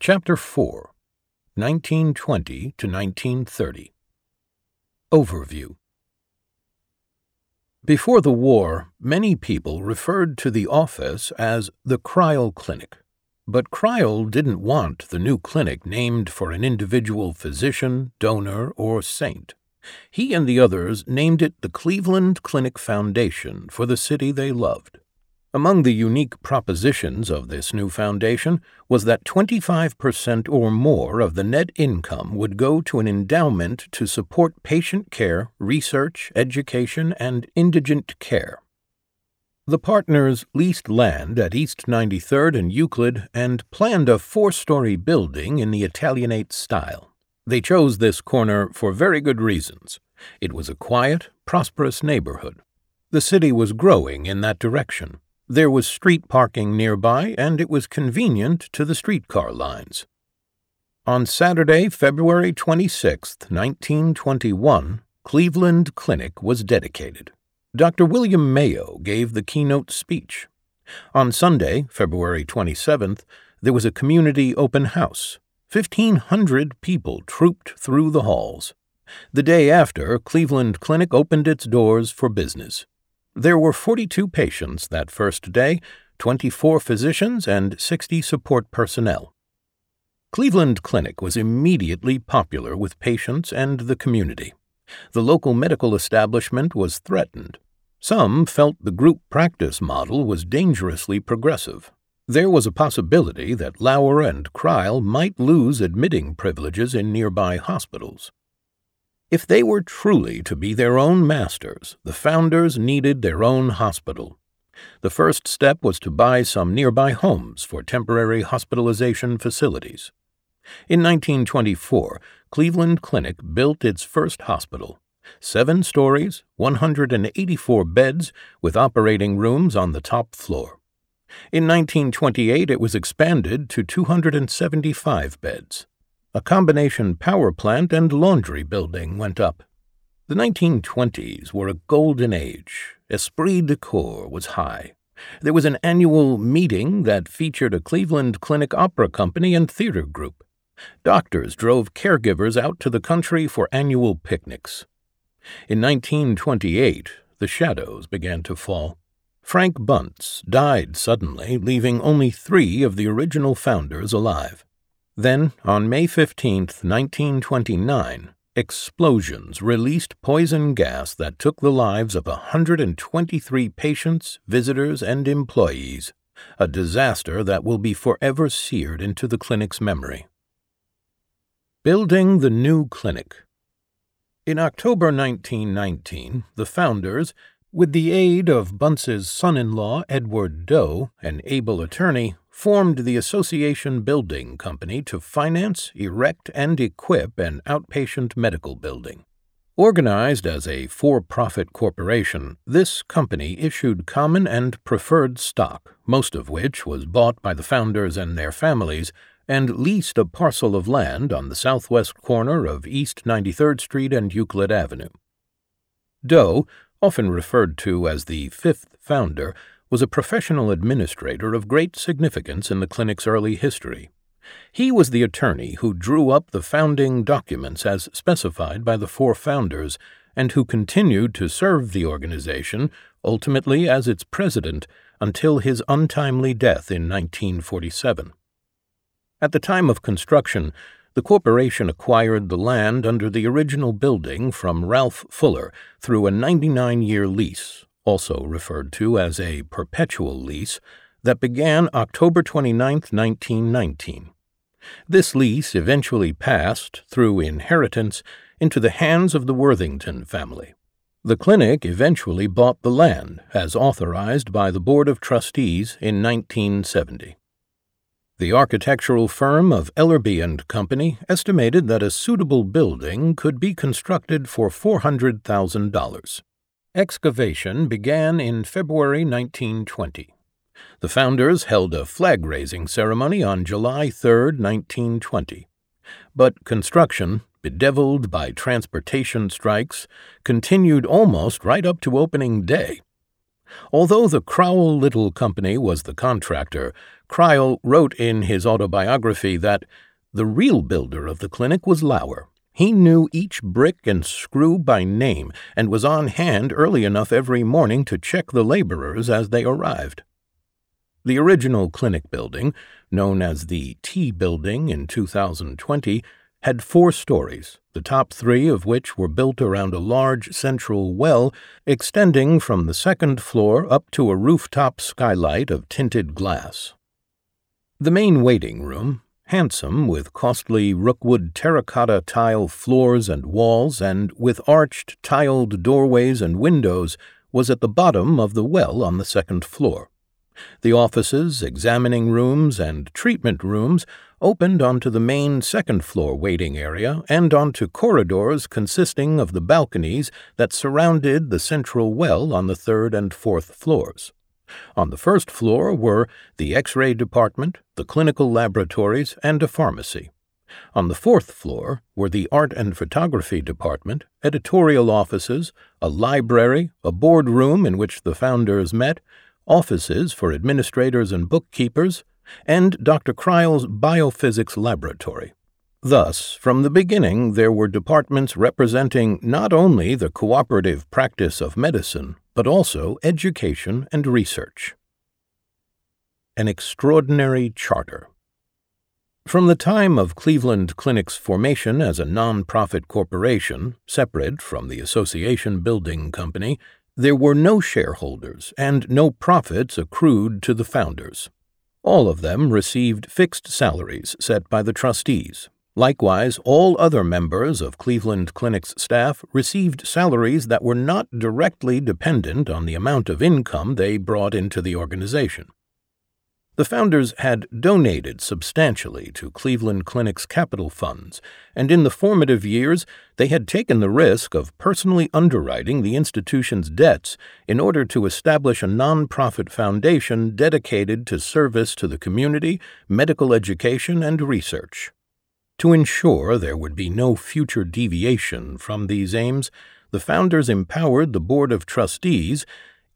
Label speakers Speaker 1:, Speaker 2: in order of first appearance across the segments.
Speaker 1: Chapter 4 1920 to 1930 Overview Before the war, many people referred to the office as the Crile Clinic. But Crile didn't want the new clinic named for an individual physician, donor, or saint. He and the others named it the Cleveland Clinic Foundation for the city they loved. Among the unique propositions of this new foundation was that 25% or more of the net income would go to an endowment to support patient care, research, education, and indigent care. The partners leased land at East 93rd and Euclid and planned a four story building in the Italianate style. They chose this corner for very good reasons. It was a quiet, prosperous neighborhood. The city was growing in that direction. There was street parking nearby, and it was convenient to the streetcar lines. On Saturday, February 26, 1921, Cleveland Clinic was dedicated. Dr. William Mayo gave the keynote speech. On Sunday, February 27th, there was a community open house. 1,500 people trooped through the halls. The day after, Cleveland Clinic opened its doors for business. There were 42 patients that first day, 24 physicians, and 60 support personnel. Cleveland Clinic was immediately popular with patients and the community. The local medical establishment was threatened. Some felt the group practice model was dangerously progressive. There was a possibility that Lower and Crile might lose admitting privileges in nearby hospitals. If they were truly to be their own masters, the founders needed their own hospital. The first step was to buy some nearby homes for temporary hospitalization facilities. In 1924, Cleveland Clinic built its first hospital. Seven stories, 184 beds, with operating rooms on the top floor. In 1928, it was expanded to 275 beds. A combination power plant and laundry building went up. The 1920s were a golden age. Esprit de corps was high. There was an annual meeting that featured a Cleveland Clinic Opera Company and theater group. Doctors drove caregivers out to the country for annual picnics. In 1928, the shadows began to fall. Frank Bunts died suddenly, leaving only three of the original founders alive. Then, on May 15, 1929, explosions released poison gas that took the lives of 123 patients, visitors, and employees, a disaster that will be forever seared into the clinic's memory. Building the new clinic. In October 1919, the founders, with the aid of Bunts's son in law, Edward Daoust, an able attorney, formed the Association Building Company to finance, erect, and equip an outpatient medical building. Organized as a for profit corporation, this company issued common and preferred stock, most of which was bought by the founders and their families, and leased a parcel of land on the southwest corner of East 93rd Street and Euclid Avenue. Daoust, often referred to as the fifth founder, was a professional administrator of great significance in the clinic's early history. He was the attorney who drew up the founding documents as specified by the four founders and who continued to serve the organization, ultimately as its president, until his untimely death in 1947. At the time of construction, the corporation acquired the land under the original building from Ralph Fuller through a 99 year lease also referred to as a perpetual lease, that began October 29, 1919. This lease eventually passed, through inheritance, into the hands of the Worthington family. The clinic eventually bought the land, as authorized by the Board of Trustees in 1970. The architectural firm of Ellerbe and Company estimated that a suitable building could be constructed for $400,000. Excavation began in February 1920. The founders held a flag raising ceremony on July 3, 1920. But construction, bedeviled by transportation strikes, continued almost right up to opening day. Although the Crowell Little Company was the contractor, Crile wrote in his autobiography that the real builder of the clinic was Lower. He knew each brick and screw by name and was on hand early enough every morning to check the laborers as they arrived. The original clinic building, known as the T Building in 2020, had four stories, the top three of which were built around a large central well extending from the second floor up to a rooftop skylight of tinted glass. The main waiting room, handsome with costly rookwood terracotta tile floors and walls and with arched tiled doorways and windows, was at the bottom of the well on the second floor. The offices, examining rooms, and treatment rooms opened onto the main second floor waiting area and onto corridors consisting of the balconies that surrounded the central well on the third and fourth floors. On the first floor were the X ray department, the clinical laboratories, and a pharmacy. On the fourth floor were the art and photography department, editorial offices, a library, a board room in which the founders met, offices for administrators and bookkeepers, and Dr. Crile's biophysics laboratory. Thus, from the beginning, there were departments representing not only the cooperative practice of medicine, but also education and research. An extraordinary charter. From the time of Cleveland Clinic's formation as a non-profit corporation, separate from the Association Building Company, there were no shareholders and no profits accrued to the founders. All of them received fixed salaries set by the trustees, Likewise, all other members of Cleveland Clinic's staff received salaries that were not directly dependent on the amount of income they brought into the organization. The founders had donated substantially to Cleveland Clinic's capital funds, and in the formative years they had taken the risk of personally underwriting the institution's debts in order to establish a nonprofit foundation dedicated to service to the community, medical education, and research. To ensure there would be no future deviation from these aims, the founders empowered the Board of Trustees,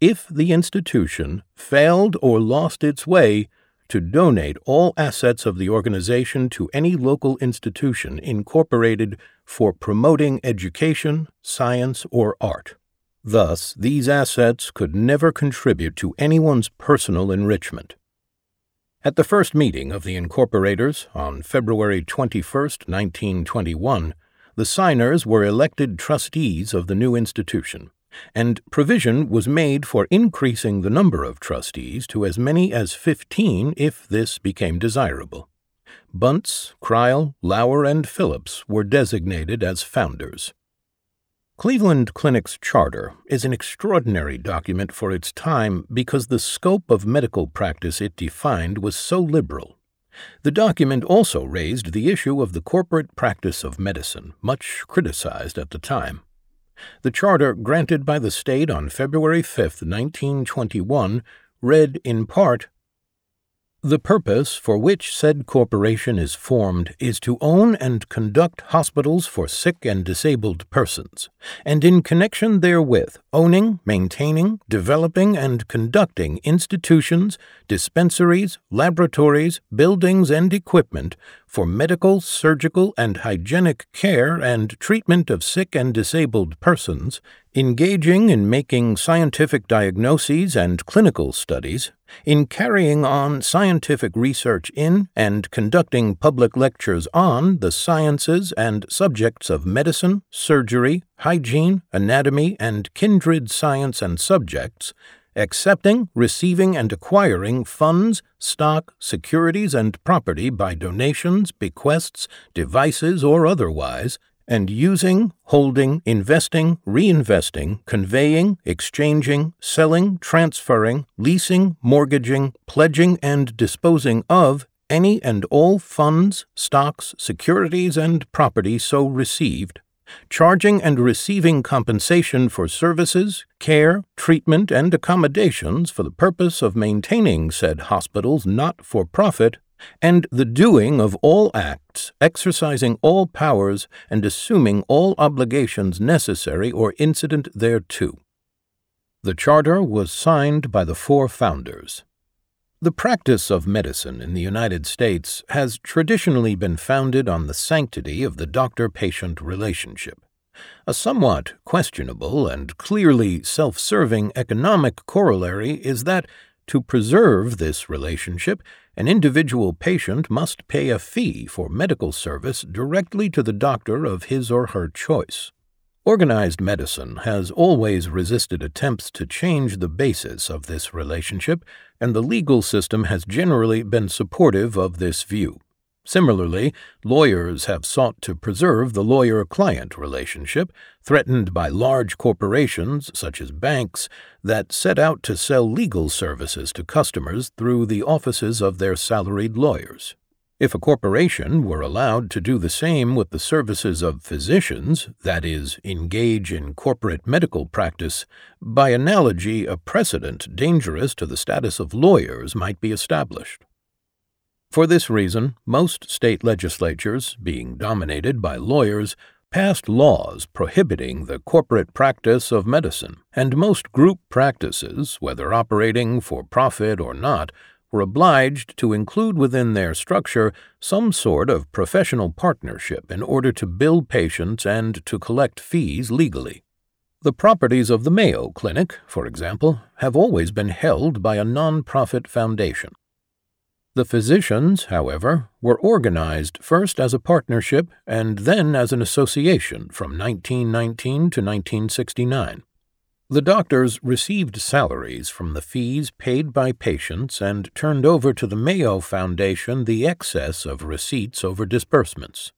Speaker 1: if the institution failed or lost its way, to donate all assets of the organization to any local institution incorporated for promoting education, science, or art. Thus, these assets could never contribute to anyone's personal enrichment. At the first meeting of the incorporators on February 21, 1921, the signers were elected trustees of the new institution, and provision was made for increasing the number of trustees to as many as 15 if this became desirable. Bunts, Crile, Lower, and Phillips were designated as founders. Cleveland Clinic's charter is an extraordinary document for its time because the scope of medical practice it defined was so liberal. The document also raised the issue of the corporate practice of medicine, much criticized at the time. The charter granted by the state on February 5, 1921, read in part the purpose for which said corporation is formed is to own and conduct hospitals for sick and disabled persons, and in connection therewith, owning, maintaining, developing, and conducting institutions, dispensaries, laboratories, buildings, and equipment for medical, surgical, and hygienic care and treatment of sick and disabled persons, engaging in making scientific diagnoses and clinical studies, in carrying on scientific research in and conducting public lectures on the sciences and subjects of medicine, surgery, hygiene, anatomy, and kindred science and subjects, accepting, receiving, and acquiring funds, stock, securities, and property by donations, bequests, devices, or otherwise, and using, holding, investing, reinvesting, conveying, exchanging, selling, transferring, leasing, mortgaging, pledging, and disposing of any and all funds, stocks, securities, and property so received, charging and receiving compensation for services, care, treatment, and accommodations for the purpose of maintaining said hospitals not for profit, and the doing of all acts, exercising all powers, and assuming all obligations necessary or incident thereto. The charter was signed by the four founders. The practice of medicine in the United States has traditionally been founded on the sanctity of the doctor patient relationship. A somewhat questionable and clearly self serving economic corollary is that, to preserve this relationship, an individual patient must pay a fee for medical service directly to the doctor of his or her choice. Organized medicine has always resisted attempts to change the basis of this relationship, and the legal system has generally been supportive of this view. Similarly, lawyers have sought to preserve the lawyer client relationship, threatened by large corporations, such as banks, that set out to sell legal services to customers through the offices of their salaried lawyers. If a corporation were allowed to do the same with the services of physicians, that is, engage in corporate medical practice, by analogy, a precedent dangerous to the status of lawyers might be established. For this reason, most state legislatures, being dominated by lawyers, passed laws prohibiting the corporate practice of medicine, and most group practices, whether operating for profit or not, were obliged to include within their structure some sort of professional partnership in order to bill patients and to collect fees legally. The properties of the Mayo Clinic, for example, have always been held by a non-profit foundation. The physicians, however, were organized first as a partnership and then as an association from 1919 to 1969. The doctors received salaries from the fees paid by patients and turned over to the Mayo Foundation the excess of receipts over disbursements.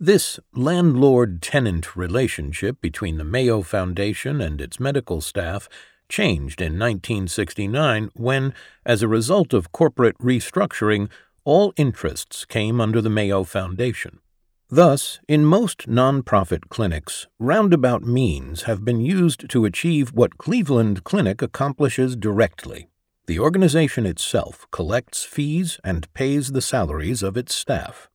Speaker 1: This landlord tenant relationship between the Mayo Foundation and its medical staff changed in 1969 when, as a result of corporate restructuring, all interests came under the Mayo Foundation. Thus, in most nonprofit clinics, roundabout means have been used to achieve what Cleveland Clinic accomplishes directly. The organization itself collects fees and pays the salaries of its staff.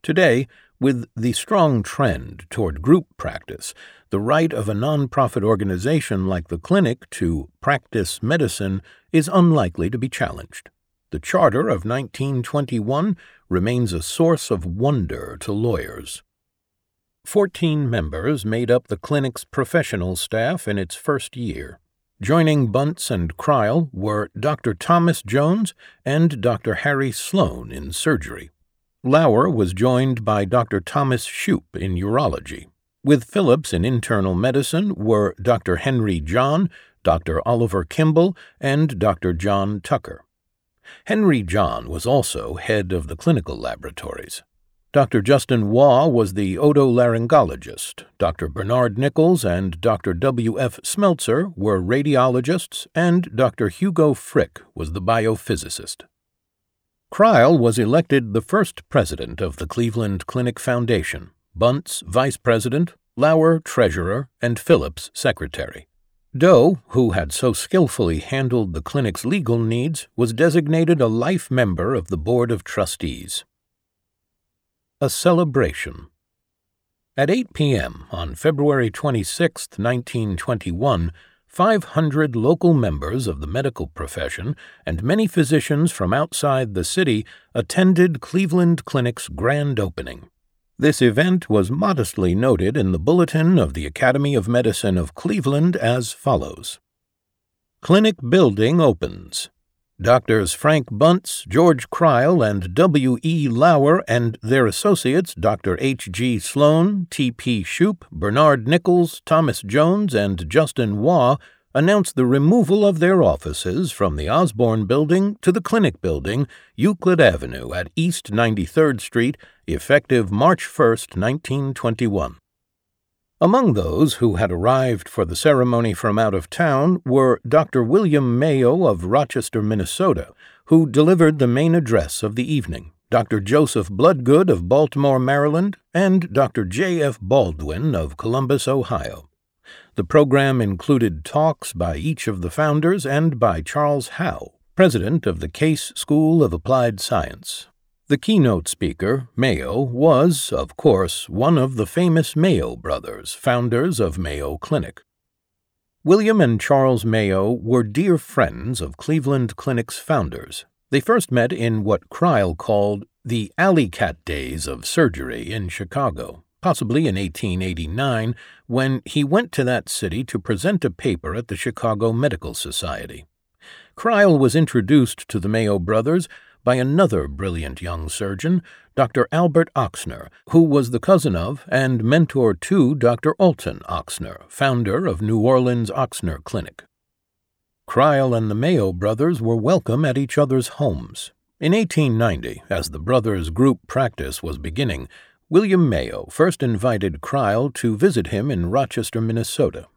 Speaker 1: Today, with the strong trend toward group practice, the right of a nonprofit organization like the clinic to practice medicine is unlikely to be challenged. The Charter of 1921 remains a source of wonder to lawyers. Fourteen members made up the clinic's professional staff in its first year. Joining Bunts and Crile were Dr. Thomas Jones and Dr. Harry Sloan in surgery. Lower was joined by Dr. Thomas Shoup in urology. With Phillips in internal medicine were Dr. Henry John, Dr. Oliver Kimball, and Dr. John Tucker. Henry John was also head of the clinical laboratories. Dr. Justin Waugh was the otolaryngologist. Dr. Bernard Nichols and Dr. W. F. Smeltzer were radiologists, and Dr. Hugo Frick was the biophysicist. Crile was elected the first president of the Cleveland Clinic Foundation, Bunts vice president, Lower treasurer, and Phillips secretary. Daoust, who had so skillfully handled the clinic's legal needs, was designated a life member of the Board of Trustees. A Celebration At 8 p.m. on February 26, 1921, 500 local members of the medical profession and many physicians from outside the city attended Cleveland Clinic's grand opening. This event was modestly noted in the Bulletin of the Academy of Medicine of Cleveland as follows Clinic building opens. Doctors Frank Bunts, George Crile, and W. E. Lower and their associates, Dr. H. G. Sloan, T. P. Shoup, Bernard Nichols, Thomas Jones, and Justin Waugh, announced the removal of their offices from the Osborne Building to the Clinic Building, Euclid Avenue at East 93rd Street, effective March 1, 1921. Among those who had arrived for the ceremony from out of town were Dr. William Mayo of Rochester, Minnesota, who delivered the main address of the evening, Dr. Joseph Bloodgood of Baltimore, Maryland, and Dr. J. F. Baldwin of Columbus, Ohio. The program included talks by each of the founders and by Charles Howe, president of the Case School of Applied Science. The keynote speaker, Mayo, was, of course, one of the famous Mayo brothers, founders of Mayo Clinic. William and Charles Mayo were dear friends of Cleveland Clinic's founders, They first met in what Crile called the alley cat days of surgery in Chicago, possibly in 1889, when he went to that city to present a paper at the Chicago Medical Society. Crile was introduced to the Mayo brothers by another brilliant young surgeon, Dr. Albert Ochsner, who was the cousin of and mentor to Dr. Alton Ochsner, founder of New Orleans Ochsner Clinic. Crile and the Mayo brothers were welcome at each other's homes. In 1890, as the brothers' group practice was beginning, William Mayo first invited Crile to visit him in Rochester, Minnesota.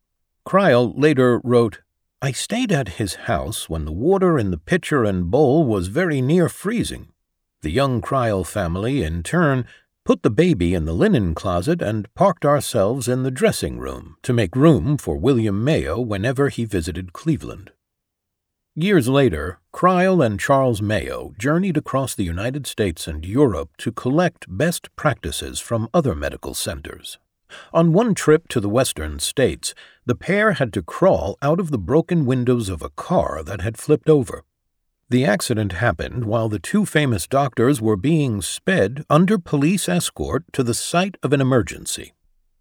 Speaker 1: Crile later wrote, I stayed at his house when the water in the pitcher and bowl was very near freezing. The young Crile family, in turn, put the baby in the linen closet and parked ourselves in the dressing room to make room for William Mayo whenever he visited Cleveland. Years later, Crile and Charles Mayo journeyed across the United States and Europe to collect best practices from other medical centers. On one trip to the western states, the pair had to crawl out of the broken windows of a car that had flipped over. The accident happened while the two famous doctors were being sped under police escort to the site of an emergency.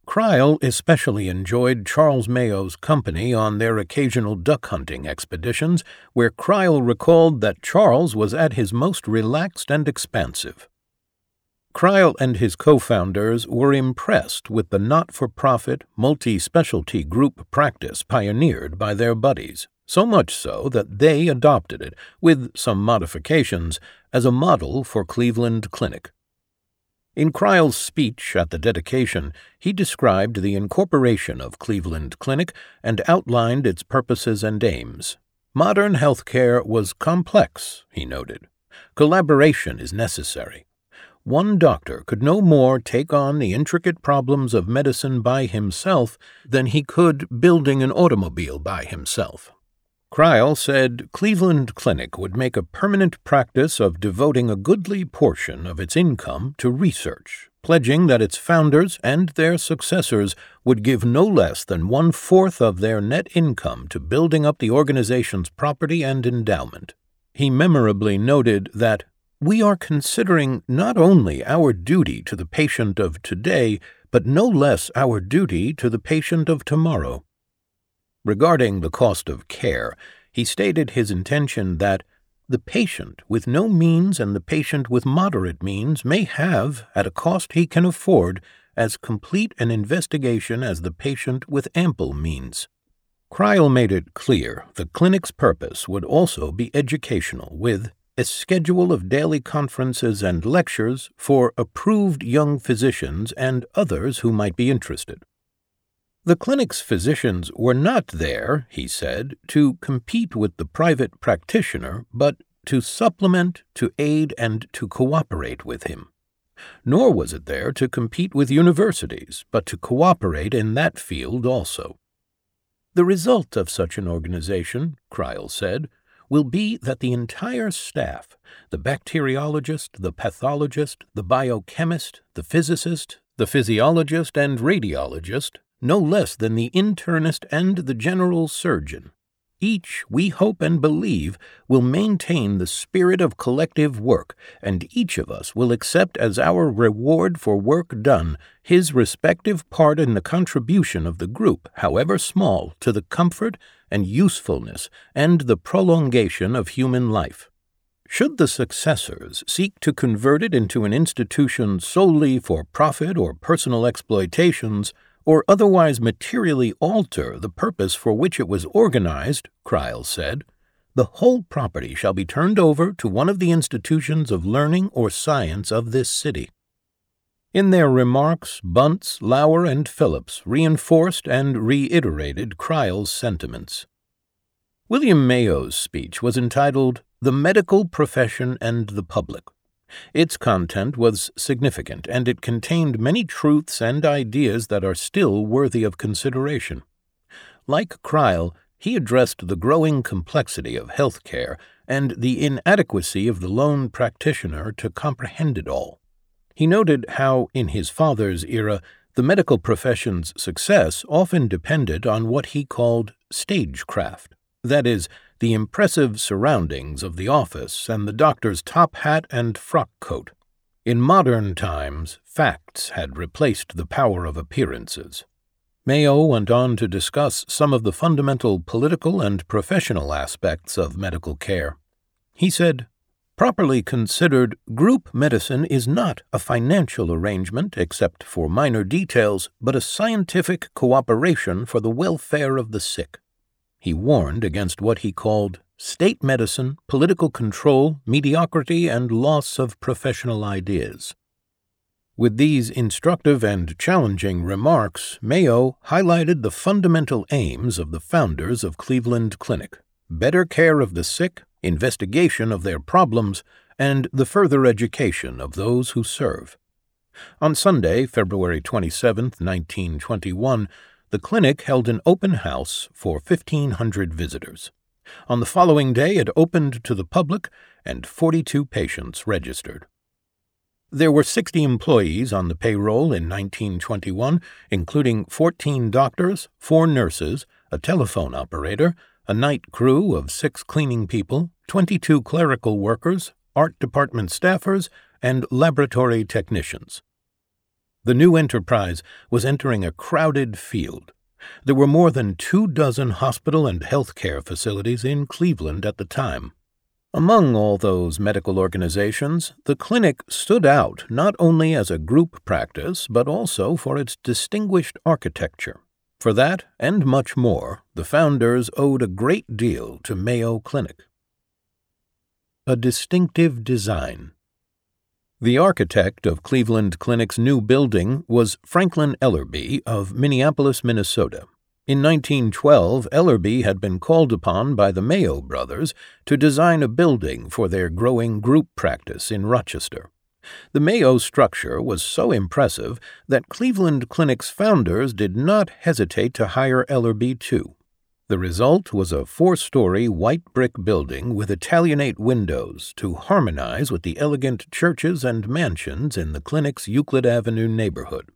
Speaker 1: Crile especially enjoyed Charles Mayo's company on their occasional duck hunting expeditions, where Crile recalled that Charles was at his most relaxed and expansive. Crile and his co founders were impressed with the not for profit, multi specialty group practice pioneered by their buddies, so much so that they adopted it, with some modifications, as a model for Cleveland Clinic. In Crile's speech at the dedication, he described the incorporation of Cleveland Clinic and outlined its purposes and aims. Modern healthcare was complex, he noted. Collaboration is necessary. One doctor could no more take on the intricate problems of medicine by himself than he could building an automobile by himself. Crile said Cleveland Clinic would make a permanent practice of devoting a goodly portion of its income to research, pledging that its founders and their successors would give no less than one fourth of their net income to building up the organization's property and endowment. He memorably noted that we are considering not only our duty to the patient of today, but no less our duty to the patient of tomorrow. Regarding the cost of care, he stated his intention that the patient with no means and the patient with moderate means may have, at a cost he can afford, as complete an investigation as the patient with ample means. Crile made it clear the clinic's purpose would also be educational, with a schedule of daily conferences and lectures for approved young physicians and others who might be interested. The clinic's physicians were not there, he said, to compete with the private practitioner, but to supplement, to aid, and to cooperate with him. Nor was it there to compete with universities, but to cooperate in that field also. The result of such an organization, Crile said, will be that the entire staff the bacteriologist, the pathologist, the biochemist, the physicist, the physiologist, and radiologist, no less than the internist and the general surgeon each, we hope and believe, will maintain the spirit of collective work, and each of us will accept as our reward for work done his respective part in the contribution of the group, however small, to the comfort and usefulness and the prolongation of human life. Should the successors seek to convert it into an institution solely for profit or personal exploitations, or otherwise materially alter the purpose for which it was organized, Crile said, the whole property shall be turned over to one of the institutions of learning or science of this city. In their remarks, Bunts, Lower, and Phillips reinforced and reiterated Crile's sentiments. William Mayo's speech was entitled The Medical Profession and the Public. Its content was significant, and it contained many truths and ideas that are still worthy of consideration. Like Crile, he addressed the growing complexity of health care and the inadequacy of the lone practitioner to comprehend it all. He noted how, in his father's era, the medical profession's success often depended on what he called stagecraft, that is, the impressive surroundings of the office and the doctor's top hat and frock coat. In modern times, facts had replaced the power of appearances. Mayo went on to discuss some of the fundamental political and professional aspects of medical care. He said, Properly considered, group medicine is not a financial arrangement except for minor details, but a scientific cooperation for the welfare of the sick. He warned against what he called state medicine, political control, mediocrity, and loss of professional ideas. With these instructive and challenging remarks, Mayo highlighted the fundamental aims of the founders of Cleveland Clinic better care of the sick, investigation of their problems, and the further education of those who serve. On Sunday, February 27, 1921, the clinic held an open house for 1,500 visitors. On the following day, it opened to the public, and 42 patients registered. There were 60 employees on the payroll in 1921, including 14 doctors, 4 nurses, a telephone operator, a night crew of 6 cleaning people, 22 clerical workers, art department staffers, and laboratory technicians. The new enterprise was entering a crowded field. There were more than two dozen hospital and health care facilities in Cleveland at the time. Among all those medical organizations, the clinic stood out not only as a group practice, but also for its distinguished architecture. For that, and much more, the founders owed a great deal to Mayo Clinic. A distinctive design. The architect of Cleveland Clinic's new building was Franklin Ellerbe of Minneapolis, Minnesota. In 1912, Ellerbe had been called upon by the Mayo brothers to design a building for their growing group practice in Rochester. The Mayo structure was so impressive that Cleveland Clinic's founders did not hesitate to hire Ellerbe too. The result was a four story white brick building with Italianate windows to harmonize with the elegant churches and mansions in the clinic's Euclid Avenue neighborhood.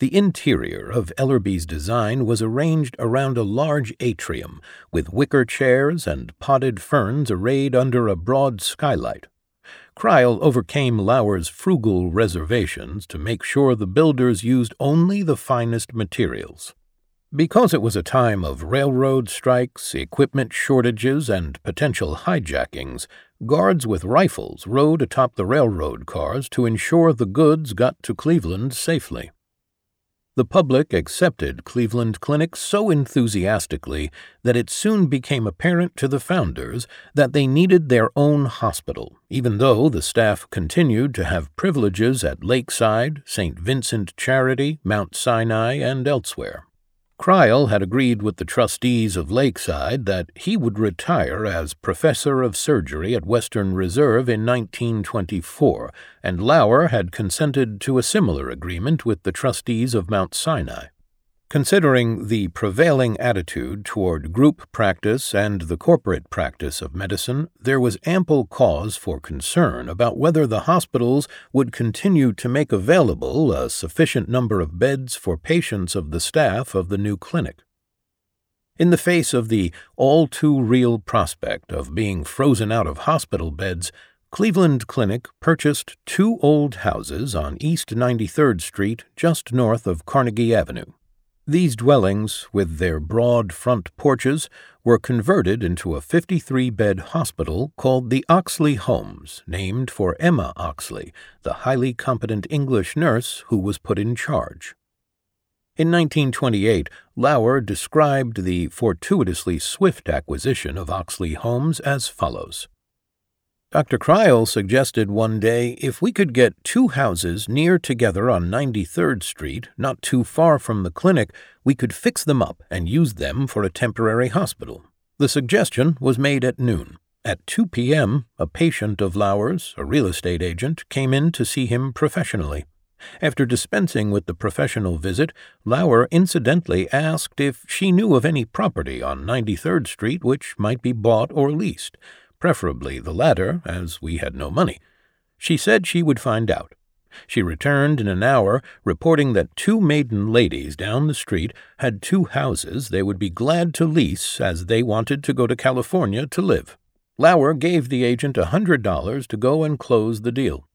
Speaker 1: The interior of Ellerbe's design was arranged around a large atrium, with wicker chairs and potted ferns arrayed under a broad skylight. Crile overcame Lower's frugal reservations to make sure the builders used only the finest materials. Because it was a time of railroad strikes, equipment shortages, and potential hijackings, guards with rifles rode atop the railroad cars to ensure the goods got to Cleveland safely. The public accepted Cleveland Clinic so enthusiastically that it soon became apparent to the founders that they needed their own hospital, even though the staff continued to have privileges at Lakeside, St. Vincent Charity, Mount Sinai, and elsewhere. Crile had agreed with the trustees of Lakeside that he would retire as professor of surgery at Western Reserve in 1924, and Lower had consented to a similar agreement with the trustees of Mount Sinai. Considering the prevailing attitude toward group practice and the corporate practice of medicine, there was ample cause for concern about whether the hospitals would continue to make available a sufficient number of beds for patients of the staff of the new clinic. In the face of the all too real prospect of being frozen out of hospital beds, Cleveland Clinic purchased two old houses on East 93rd Street just north of Carnegie Avenue. These dwellings, with their broad front porches, were converted into a 53 bed hospital called the Oxley Homes, named for Emma Oxley, the highly competent English nurse who was put in charge. In 1928, Lower described the fortuitously swift acquisition of Oxley Homes as follows Dr. Crile suggested one day if we could get two houses near together on 93rd Street, not too far from the clinic, we could fix them up and use them for a temporary hospital. The suggestion was made at noon. At 2 p.m., a patient of Lower's, a real estate agent, came in to see him professionally. After dispensing with the professional visit, Lower incidentally asked if she knew of any property on 93rd Street which might be bought or leased preferably the latter, as we had no money. She said she would find out. She returned in an hour, reporting that two maiden ladies down the street had two houses they would be glad to lease as they wanted to go to California to live. Lower gave the agent a hundred dollars to go and close the deal.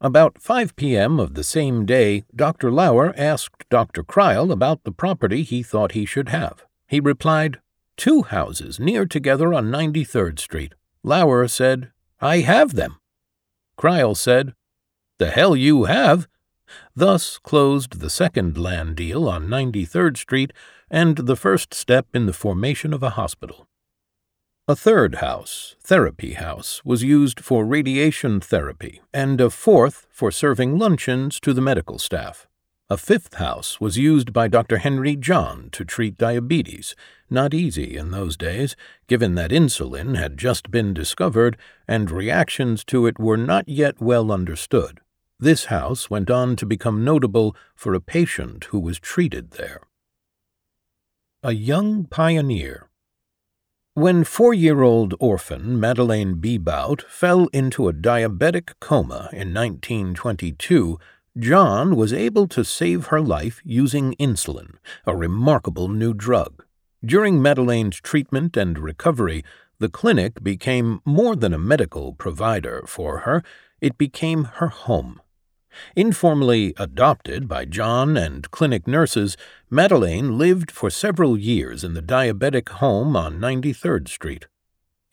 Speaker 1: About 5 p.m. of the same day, Dr. Lower asked Dr. Crile about the property he thought he should have. He replied, Two houses near together on 93rd Street. Lower said, I have them. Crile said, The hell you have! Thus closed the second land deal on 93rd Street and the first step in the formation of a hospital. A third house, Therapy House, was used for radiation therapy, and a fourth for serving luncheons to the medical staff. A fifth house was used by Dr. Henry John to treat diabetes, not easy in those days, given that insulin had just been discovered and reactions to it were not yet well understood. This house went on to become notable for a patient who was treated there. A young pioneer when four year old orphan Madeleine Bebout fell into a diabetic coma in 1922, John was able to save her life using insulin, a remarkable new drug. During Madeleine's treatment and recovery, the clinic became more than a medical provider for her, it became her home. Informally adopted by John and clinic nurses, Madeleine lived for several years in the diabetic home on 93rd Street.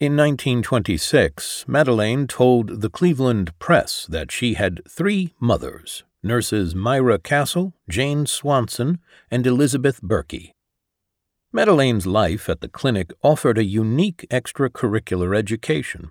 Speaker 1: In 1926, Madeleine told the Cleveland Press that she had three mothers nurses Myra Castle, Jane Swanson, and Elizabeth Berkey. Madeleine's life at the clinic offered a unique extracurricular education.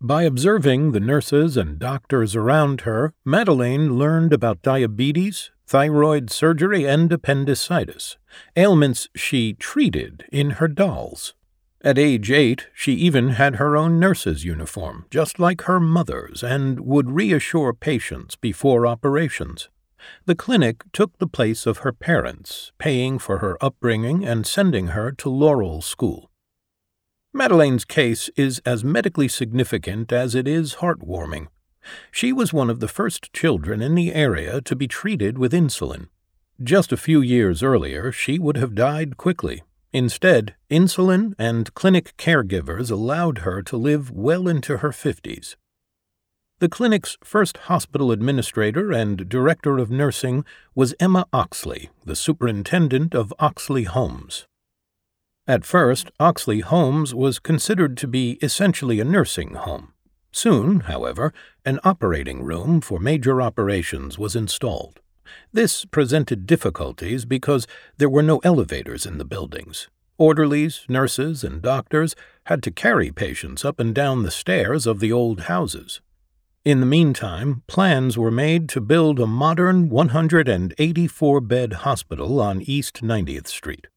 Speaker 1: By observing the nurses and doctors around her, Madeleine learned about diabetes, thyroid surgery, and appendicitis, ailments she treated in her dolls. At age eight, she even had her own nurse's uniform, just like her mother's, and would reassure patients before operations. The clinic took the place of her parents, paying for her upbringing and sending her to Laurel School. Madeleine's case is as medically significant as it is heartwarming. She was one of the first children in the area to be treated with insulin. Just a few years earlier, she would have died quickly. Instead, insulin and clinic caregivers allowed her to live well into her 50s. The clinic's first hospital administrator and director of nursing was Emma Oxley, the superintendent of Oxley Homes. At first, Oxley Homes was considered to be essentially a nursing home. Soon, however, an operating room for major operations was installed. This presented difficulties because there were no elevators in the buildings. Orderlies, nurses, and doctors had to carry patients up and down the stairs of the old houses. In the meantime, plans were made to build a modern 184 bed hospital on East 90th Street.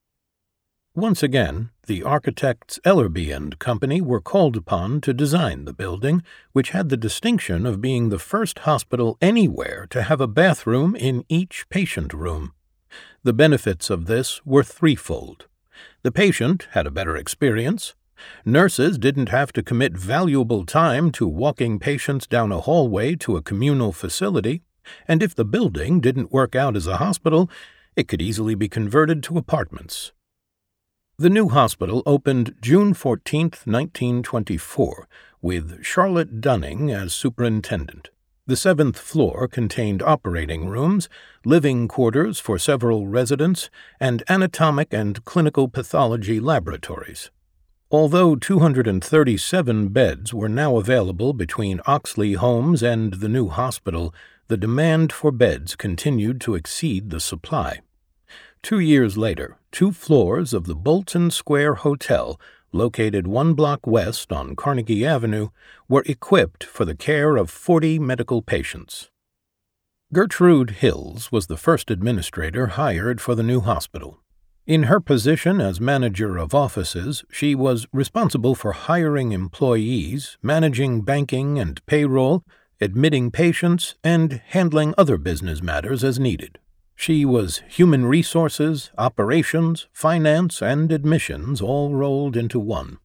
Speaker 1: Once again, the architects Ellerbe and Company were called upon to design the building, which had the distinction of being the first hospital anywhere to have a bathroom in each patient room. The benefits of this were threefold. The patient had a better experience. Nurses didn't have to commit valuable time to walking patients down a hallway to a communal facility, and if the building didn't work out as a hospital, it could easily be converted to apartments. The new hospital opened June 14, 1924, with Charlotte Dunning as superintendent. The seventh floor contained operating rooms, living quarters for several residents, and anatomic and clinical pathology laboratories. Although 237 beds were now available between Oxley Homes and the new hospital, the demand for beds continued to exceed the supply. Two years later, two floors of the Bolton Square Hotel, located one block west on Carnegie Avenue, were equipped for the care of 40 medical patients. Gertrude Hills was the first administrator hired for the new hospital. In her position as manager of offices, she was responsible for hiring employees, managing banking and payroll, admitting patients, and handling other business matters as needed. She was human resources, operations, finance, and admissions all rolled into one.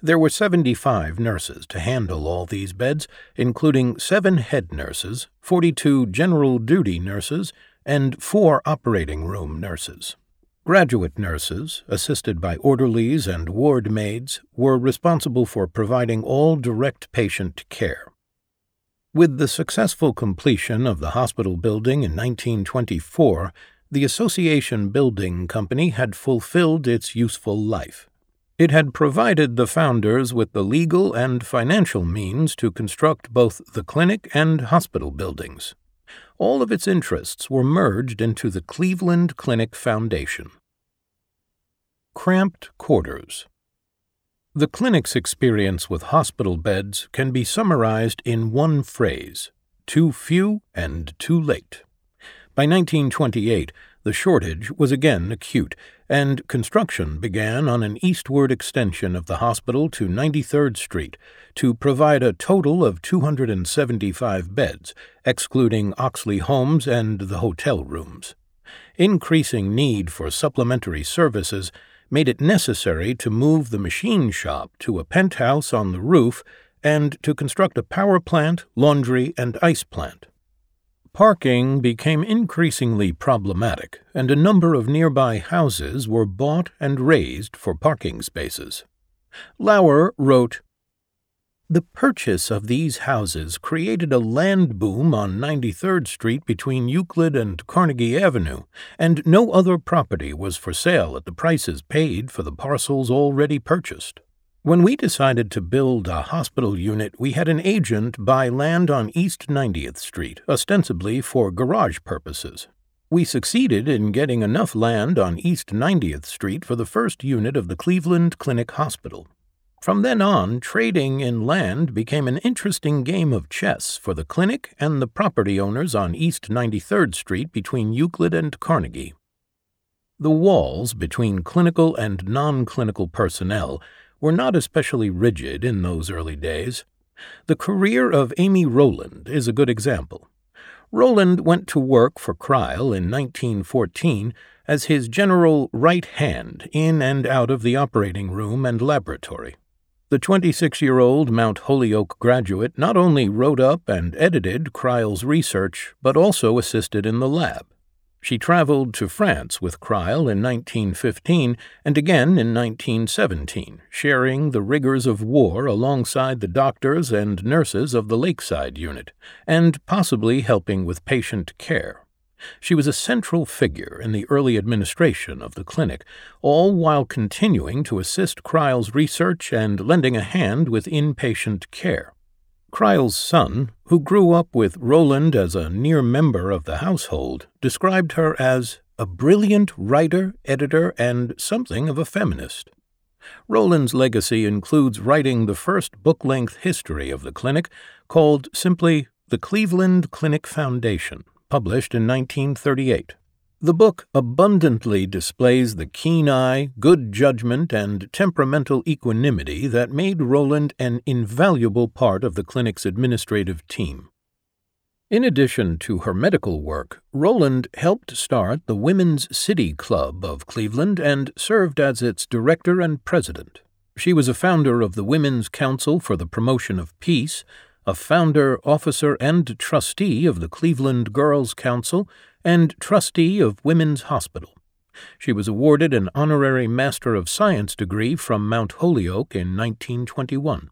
Speaker 1: There were 75 nurses to handle all these beds, including seven head nurses, 42 general duty nurses, and four operating room nurses. Graduate nurses, assisted by orderlies and ward maids, were responsible for providing all direct patient care. With the successful completion of the hospital building in 1924, the Association Building Company had fulfilled its useful life. It had provided the founders with the legal and financial means to construct both the clinic and hospital buildings all of its interests were merged into the Cleveland Clinic Foundation. Cramped Quarters The clinic's experience with hospital beds can be summarized in one phrase too few and too late. By 1928, the shortage was again acute, and construction began on an eastward extension of the hospital to 93rd Street to provide a total of 275 beds, excluding Oxley Homes and the hotel rooms. Increasing need for supplementary services made it necessary to move the machine shop to a penthouse on the roof and to construct a power plant, laundry, and ice plant. Parking became increasingly problematic, and a number of nearby houses were bought and razed for parking spaces. Lower wrote, The purchase of these houses created a land boom on 93rd Street between Euclid and Carnegie Avenue, and no other property was for sale at the prices paid for the parcels already purchased. When we decided to build a hospital unit, we had an agent buy land on East 90th Street, ostensibly for garage purposes. We succeeded in getting enough land on East 90th Street for the first unit of the Cleveland Clinic Hospital. From then on, trading in land became an interesting game of chess for the clinic and the property owners on East 93rd Street between Euclid and Carnegie. The walls between clinical and non clinical personnel were not especially rigid in those early days. The career of Amy Rowland is a good example. Rowland went to work for Crile in 1914 as his general right hand in and out of the operating room and laboratory. The 26 year old Mount Holyoke graduate not only wrote up and edited Crile's research, but also assisted in the lab. She traveled to France with Crile in 1915 and again in 1917, sharing the rigors of war alongside the doctors and nurses of the Lakeside unit, and possibly helping with patient care. She was a central figure in the early administration of the clinic, all while continuing to assist Crile's research and lending a hand with inpatient care. Crile's son, who grew up with Rowland as a near member of the household, described her as a brilliant writer, editor, and something of a feminist. Rowland's legacy includes writing the first book length history of the clinic, called simply The Cleveland Clinic Foundation, published in 1938. The book abundantly displays the keen eye, good judgment, and temperamental equanimity that made Rowland an invaluable part of the clinic's administrative team. In addition to her medical work, Rowland helped start the Women's City Club of Cleveland and served as its director and president. She was a founder of the Women's Council for the Promotion of Peace, a founder, officer, and trustee of the Cleveland Girls Council, and trustee of Women's Hospital. She was awarded an honorary Master of Science degree from Mount Holyoke in 1921.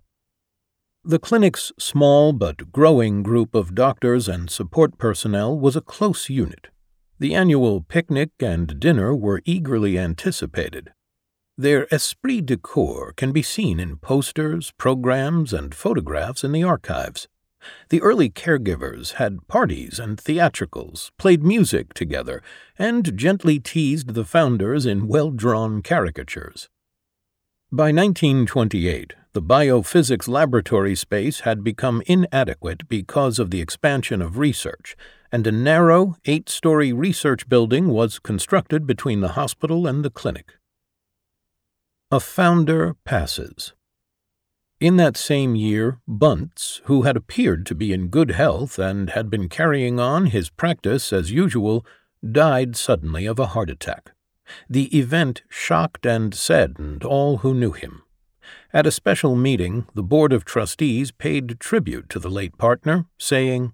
Speaker 1: The clinic's small but growing group of doctors and support personnel was a close unit. The annual picnic and dinner were eagerly anticipated. Their esprit de corps can be seen in posters, programs, and photographs in the archives. The early caregivers had parties and theatricals, played music together, and gently teased the founders in well drawn caricatures. By 1928, the biophysics laboratory space had become inadequate because of the expansion of research, and a narrow, eight story research building was constructed between the hospital and the clinic. A founder passes. In that same year, Bunts, who had appeared to be in good health and had been carrying on his practice as usual, died suddenly of a heart attack. The event shocked and saddened all who knew him. At a special meeting, the Board of Trustees paid tribute to the late partner, saying,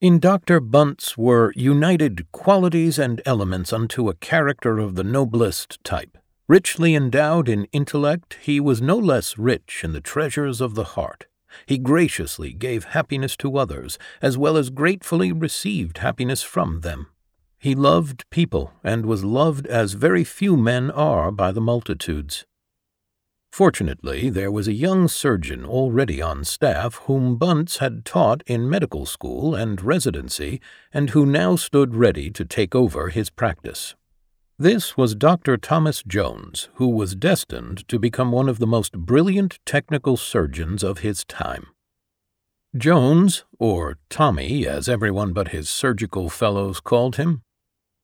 Speaker 1: In Dr. Bunts were united qualities and elements unto a character of the noblest type. Richly endowed in intellect, he was no less rich in the treasures of the heart. He graciously gave happiness to others, as well as gratefully received happiness from them. He loved people, and was loved as very few men are by the multitudes. Fortunately, there was a young surgeon already on staff whom Bunts had taught in medical school and residency, and who now stood ready to take over his practice. This was Dr. Thomas Jones, who was destined to become one of the most brilliant technical surgeons of his time. Jones, or Tommy as everyone but his surgical fellows called him,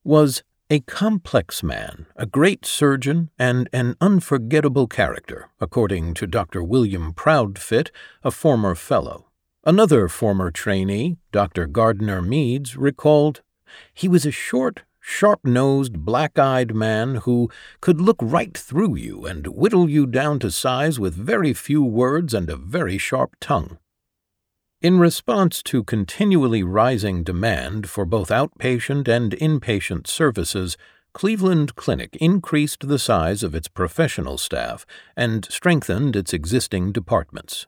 Speaker 1: was a complex man, a great surgeon, and an unforgettable character, according to Dr. William Proudfit, a former fellow. Another former trainee, Dr. Gardner Meads, recalled, He was a short, sharp nosed, black eyed man who could look right through you and whittle you down to size with very few words and a very sharp tongue. In response to continually rising demand for both outpatient and inpatient services, Cleveland Clinic increased the size of its professional staff and strengthened its existing departments.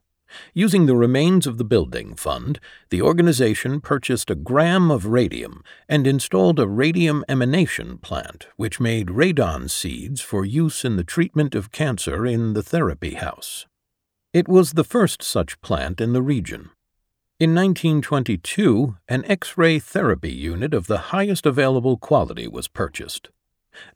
Speaker 1: Using the remains of the building fund, the organization purchased a gram of radium and installed a radium emanation plant, which made radon seeds for use in the treatment of cancer in the therapy house. It was the first such plant in the region. In 1922, an X ray therapy unit of the highest available quality was purchased.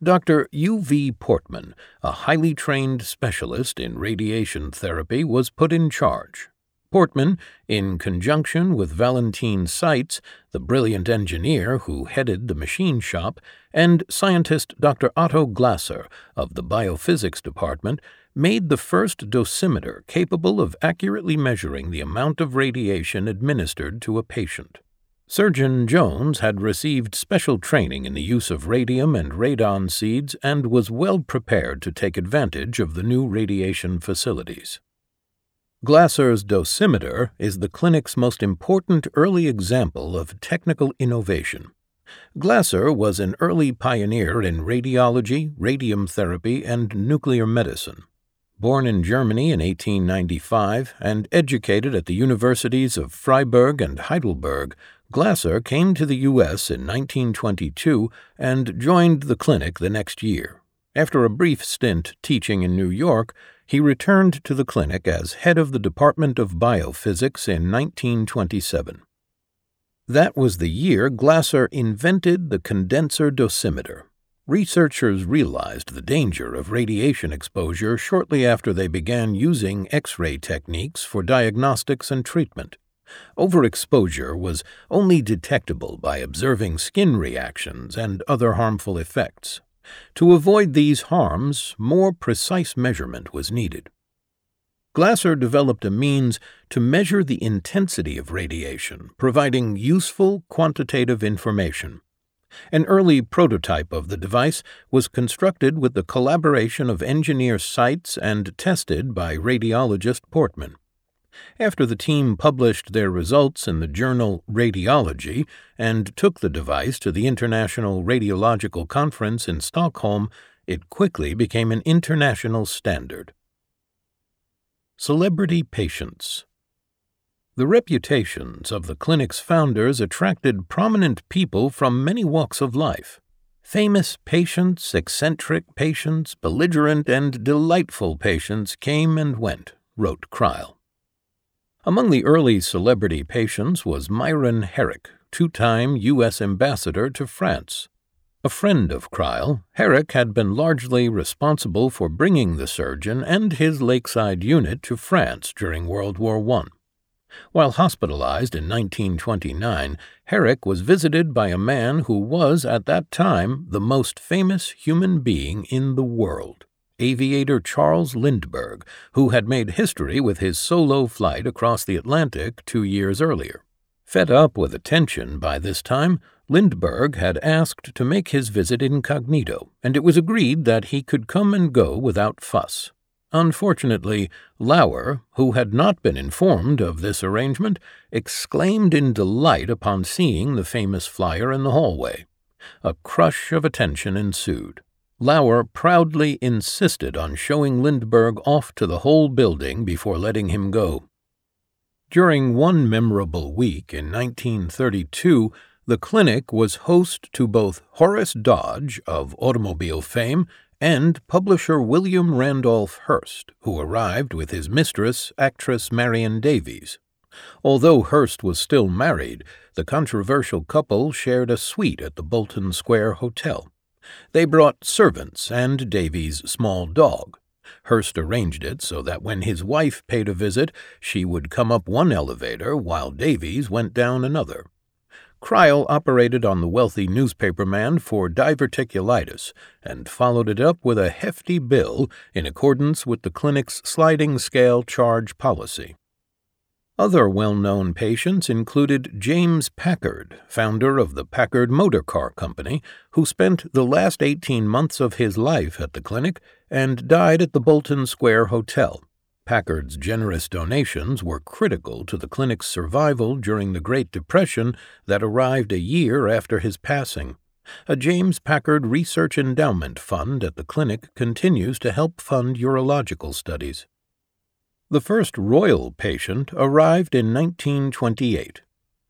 Speaker 1: Dr. U. V. Portmann, a highly trained specialist in radiation therapy, was put in charge. Portmann, in conjunction with Valentine Seitz, the brilliant engineer who headed the machine shop, and scientist Dr. Otto Glasser of the biophysics department, made the first dosimeter capable of accurately measuring the amount of radiation administered to a patient. Surgeon Jones had received special training in the use of radium and radon seeds and was well prepared to take advantage of the new radiation facilities. Glasser's dosimeter is the clinic's most important early example of technical innovation. Glasser was an early pioneer in radiology, radium therapy, and nuclear medicine. Born in Germany in 1895 and educated at the universities of Freiburg and Heidelberg, Glasser came to the U.S. in 1922 and joined the clinic the next year. After a brief stint teaching in New York, he returned to the clinic as head of the Department of Biophysics in 1927. That was the year Glasser invented the condenser dosimeter, Researchers realized the danger of radiation exposure shortly after they began using X ray techniques for diagnostics and treatment. Overexposure was only detectable by observing skin reactions and other harmful effects. To avoid these harms, more precise measurement was needed. Glasser developed a means to measure the intensity of radiation, providing useful quantitative information. An early prototype of the device was constructed with the collaboration of engineer Seitz and tested by radiologist Portmann. After the team published their results in the journal Radiology and took the device to the International Radiological Conference in Stockholm, it quickly became an international standard. Celebrity Patients the reputations of the clinic's founders attracted prominent people from many walks of life. Famous patients, eccentric patients, belligerent and delightful patients came and went, wrote Crile. Among the early celebrity patients was Myron Herrick, two time U.S. ambassador to France. A friend of Crile, Herrick had been largely responsible for bringing the surgeon and his lakeside unit to France during World War I. While hospitalized in 1929, Herrick was visited by a man who was at that time the most famous human being in the world, aviator Charles Lindbergh, who had made history with his solo flight across the Atlantic two years earlier. Fed up with attention by this time, Lindbergh had asked to make his visit incognito, and it was agreed that he could come and go without fuss. Unfortunately, Lower, who had not been informed of this arrangement, exclaimed in delight upon seeing the famous flyer in the hallway. A crush of attention ensued. Lower proudly insisted on showing Lindbergh off to the whole building before letting him go. During one memorable week in 1932, the clinic was host to both Horace Dodge of automobile fame and publisher William Randolph Hearst, who arrived with his mistress, actress Marion Davies. Although Hearst was still married, the controversial couple shared a suite at the Bolton Square Hotel. They brought servants and Davies' small dog. Hearst arranged it so that when his wife paid a visit, she would come up one elevator while Davies went down another. Crile operated on the wealthy newspaperman for diverticulitis and followed it up with a hefty bill in accordance with the clinic's sliding scale charge policy. Other well known patients included James Packard, founder of the Packard Motor Car Company, who spent the last 18 months of his life at the clinic and died at the Bolton Square Hotel. Packard's generous donations were critical to the clinic's survival during the Great Depression that arrived a year after his passing. A James Packard Research Endowment Fund at the clinic continues to help fund urological studies. The first royal patient arrived in 1928.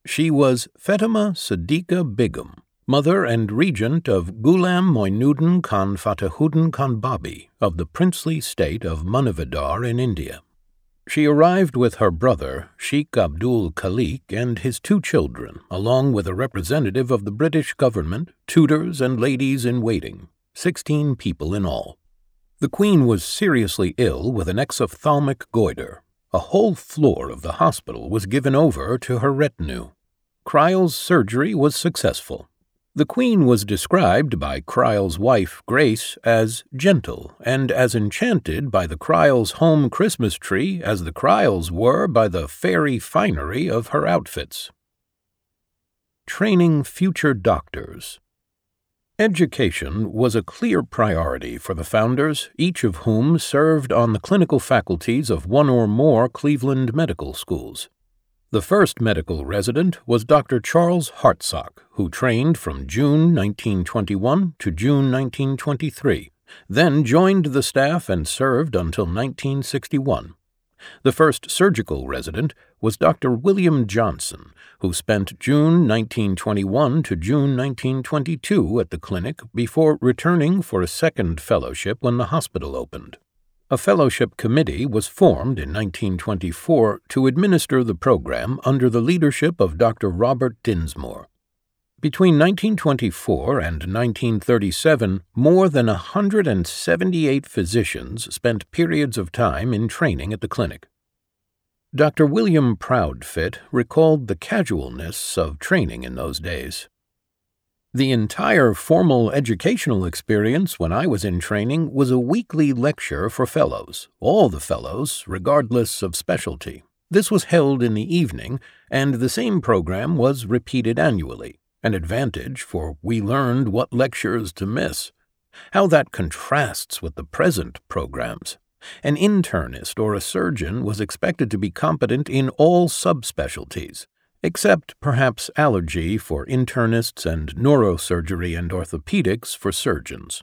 Speaker 1: She was Fatima Siddiqa Begum, mother and regent of Ghulam Moinuddin Khan Fatahuddin Khan Babi of the princely state of Manavadar in India. She arrived with her brother, Sheikh Abdul Khalik, and his two children, along with a representative of the British government, tutors, and ladies in waiting, sixteen people in all. The Queen was seriously ill with an exophthalmic goiter. A whole floor of the hospital was given over to her retinue. Crile's surgery was successful. The Queen was described by Crile's wife, Grace, as gentle and as enchanted by the Crile's home Christmas tree as the Criles were by the fairy finery of her outfits. Training future doctors. Education was a clear priority for the founders, each of whom served on the clinical faculties of one or more Cleveland medical schools. The first medical resident was Dr. Charles Hartsock, who trained from June 1921 to June 1923, then joined the staff and served until 1961. The first surgical resident was Dr. William Johnson, who spent June 1921 to June 1922 at the clinic before returning for a second fellowship when the hospital opened. A fellowship committee was formed in 1924 to administer the program under the leadership of Dr. Robert Dinsmore. Between 1924 and 1937, more than 178 physicians spent periods of time in training at the clinic. Dr. William Proudfit recalled the casualness of training in those days. The entire formal educational experience when I was in training was a weekly lecture for fellows, all the fellows, regardless of specialty. This was held in the evening, and the same program was repeated annually an advantage, for we learned what lectures to miss. How that contrasts with the present programs. An internist or a surgeon was expected to be competent in all subspecialties, except perhaps allergy for internists and neurosurgery and orthopedics for surgeons.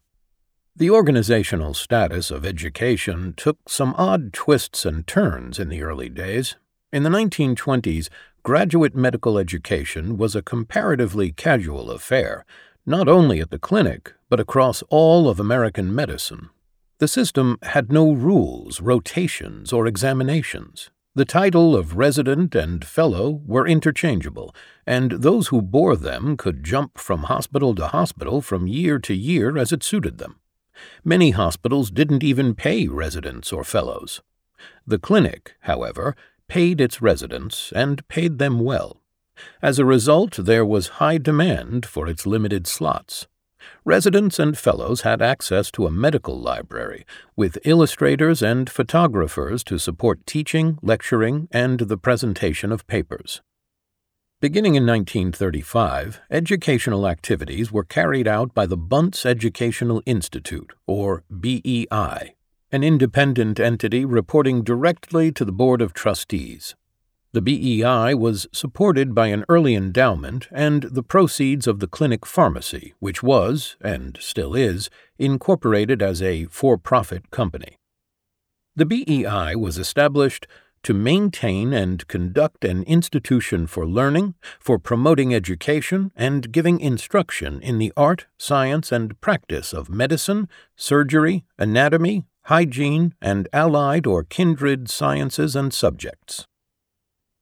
Speaker 1: The organizational status of education took some odd twists and turns in the early days. In the 1920s, graduate medical education was a comparatively casual affair, not only at the clinic, but across all of American medicine. The system had no rules, rotations, or examinations. The title of resident and fellow were interchangeable, and those who bore them could jump from hospital to hospital from year to year as it suited them. Many hospitals didn't even pay residents or fellows. The clinic, however, paid its residents and paid them well. As a result, there was high demand for its limited slots. Residents and fellows had access to a medical library with illustrators and photographers to support teaching, lecturing, and the presentation of papers. Beginning in 1935, educational activities were carried out by the Bunts Educational Institute, or BEI. An independent entity reporting directly to the Board of Trustees. The BEI was supported by an early endowment and the proceeds of the clinic pharmacy, which was, and still is, incorporated as a for profit company. The BEI was established to maintain and conduct an institution for learning, for promoting education, and giving instruction in the art, science, and practice of medicine, surgery, anatomy, hygiene, and allied or kindred sciences and subjects.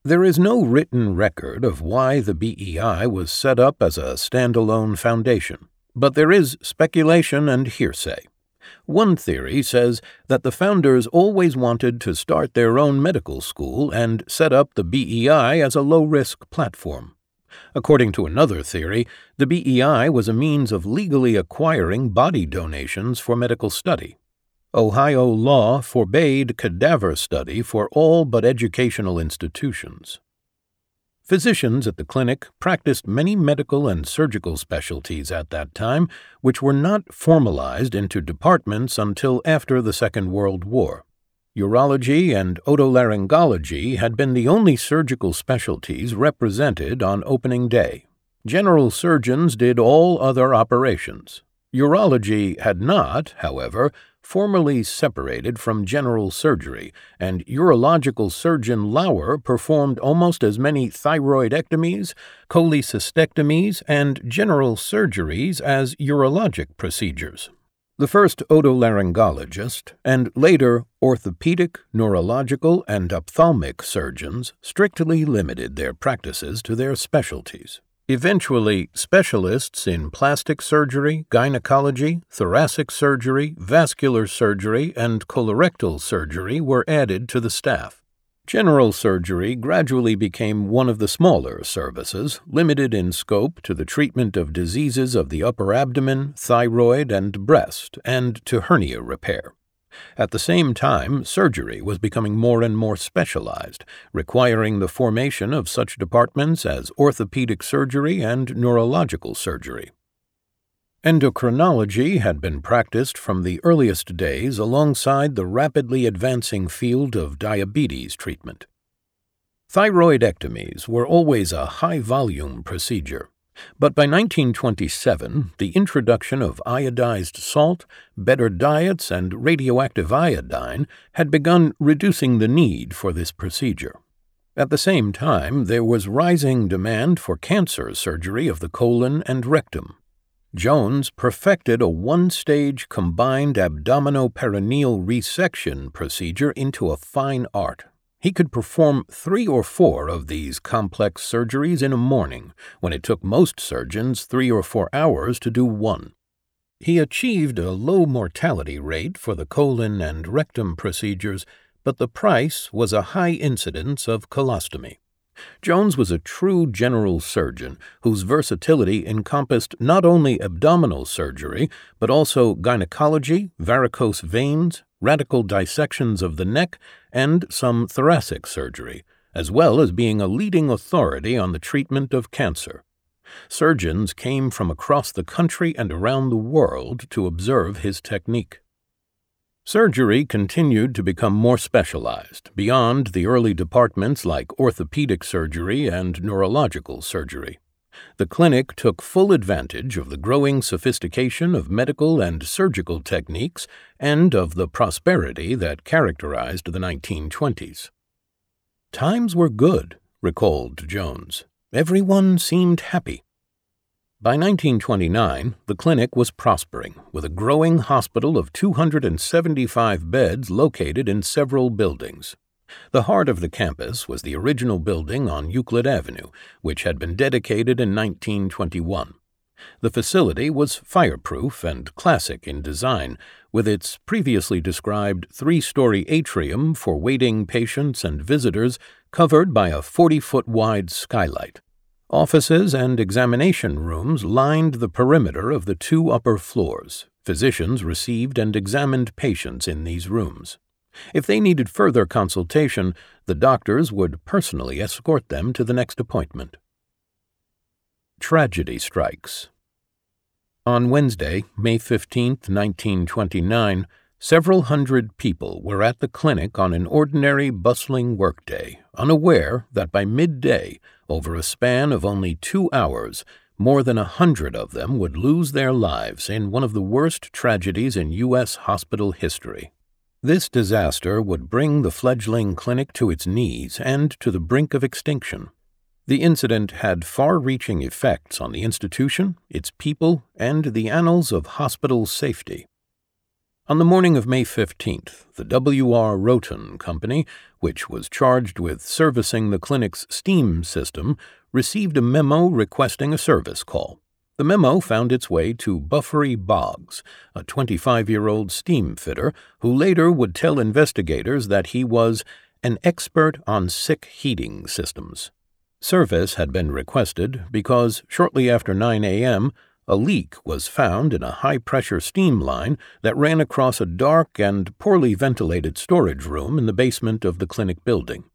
Speaker 1: There is no written record of why the BEI was set up as a standalone foundation, but there is speculation and hearsay. One theory says that the founders always wanted to start their own medical school and set up the BEI as a low risk platform. According to another theory, the BEI was a means of legally acquiring body donations for medical study. Ohio law forbade cadaver study for all but educational institutions. Physicians at the clinic practiced many medical and surgical specialties at that time, which were not formalized into departments until after the Second World War. Urology and otolaryngology had been the only surgical specialties represented on opening day. General surgeons did all other operations. Urology had not, however, formally separated from general surgery, and urological surgeon Lower performed almost as many thyroidectomies, cholecystectomies, and general surgeries as urologic procedures. The first otolaryngologist and later orthopedic, neurological, and ophthalmic surgeons strictly limited their practices to their specialties. Eventually, specialists in plastic surgery, gynecology, thoracic surgery, vascular surgery, and colorectal surgery were added to the staff. General surgery gradually became one of the smaller services, limited in scope to the treatment of diseases of the upper abdomen, thyroid, and breast, and to hernia repair. At the same time, surgery was becoming more and more specialized, requiring the formation of such departments as orthopedic surgery and neurological surgery. Endocrinology had been practiced from the earliest days alongside the rapidly advancing field of diabetes treatment. Thyroidectomies were always a high volume procedure. But by 1927, the introduction of iodized salt, better diets, and radioactive iodine had begun reducing the need for this procedure. At the same time, there was rising demand for cancer surgery of the colon and rectum. Jones perfected a one stage combined abdominoperineal resection procedure into a fine art. He could perform three or four of these complex surgeries in a morning, when it took most surgeons three or four hours to do one. He achieved a low mortality rate for the colon and rectum procedures, but the price was a high incidence of colostomy. Jones was a true general surgeon whose versatility encompassed not only abdominal surgery, but also gynecology, varicose veins, radical dissections of the neck, and some thoracic surgery, as well as being a leading authority on the treatment of cancer. Surgeons came from across the country and around the world to observe his technique. Surgery continued to become more specialized, beyond the early departments like orthopedic surgery and neurological surgery. The clinic took full advantage of the growing sophistication of medical and surgical techniques and of the prosperity that characterized the 1920s. Times were good, recalled Jones. Everyone seemed happy. By 1929, the clinic was prospering, with a growing hospital of 275 beds located in several buildings. The heart of the campus was the original building on Euclid Avenue, which had been dedicated in 1921. The facility was fireproof and classic in design, with its previously described three story atrium for waiting patients and visitors covered by a 40 foot wide skylight. Offices and examination rooms lined the perimeter of the two upper floors. Physicians received and examined patients in these rooms. If they needed further consultation, the doctors would personally escort them to the next appointment. Tragedy strikes. On Wednesday, May 15, 1929, Several hundred people were at the clinic on an ordinary, bustling workday, unaware that by midday, over a span of only two hours, more than a hundred of them would lose their lives in one of the worst tragedies in U.S. hospital history. This disaster would bring the fledgling clinic to its knees and to the brink of extinction. The incident had far reaching effects on the institution, its people, and the annals of hospital safety. On the morning of May 15th, the W.R. Rhoton Company, which was charged with servicing the clinic's steam system, received a memo requesting a service call. The memo found its way to Buffery Boggs, a 25 year old steam fitter who later would tell investigators that he was an expert on sick heating systems. Service had been requested because shortly after 9 a.m., a leak was found in a high pressure steam line that ran across a dark and poorly ventilated storage room in the basement of the clinic building.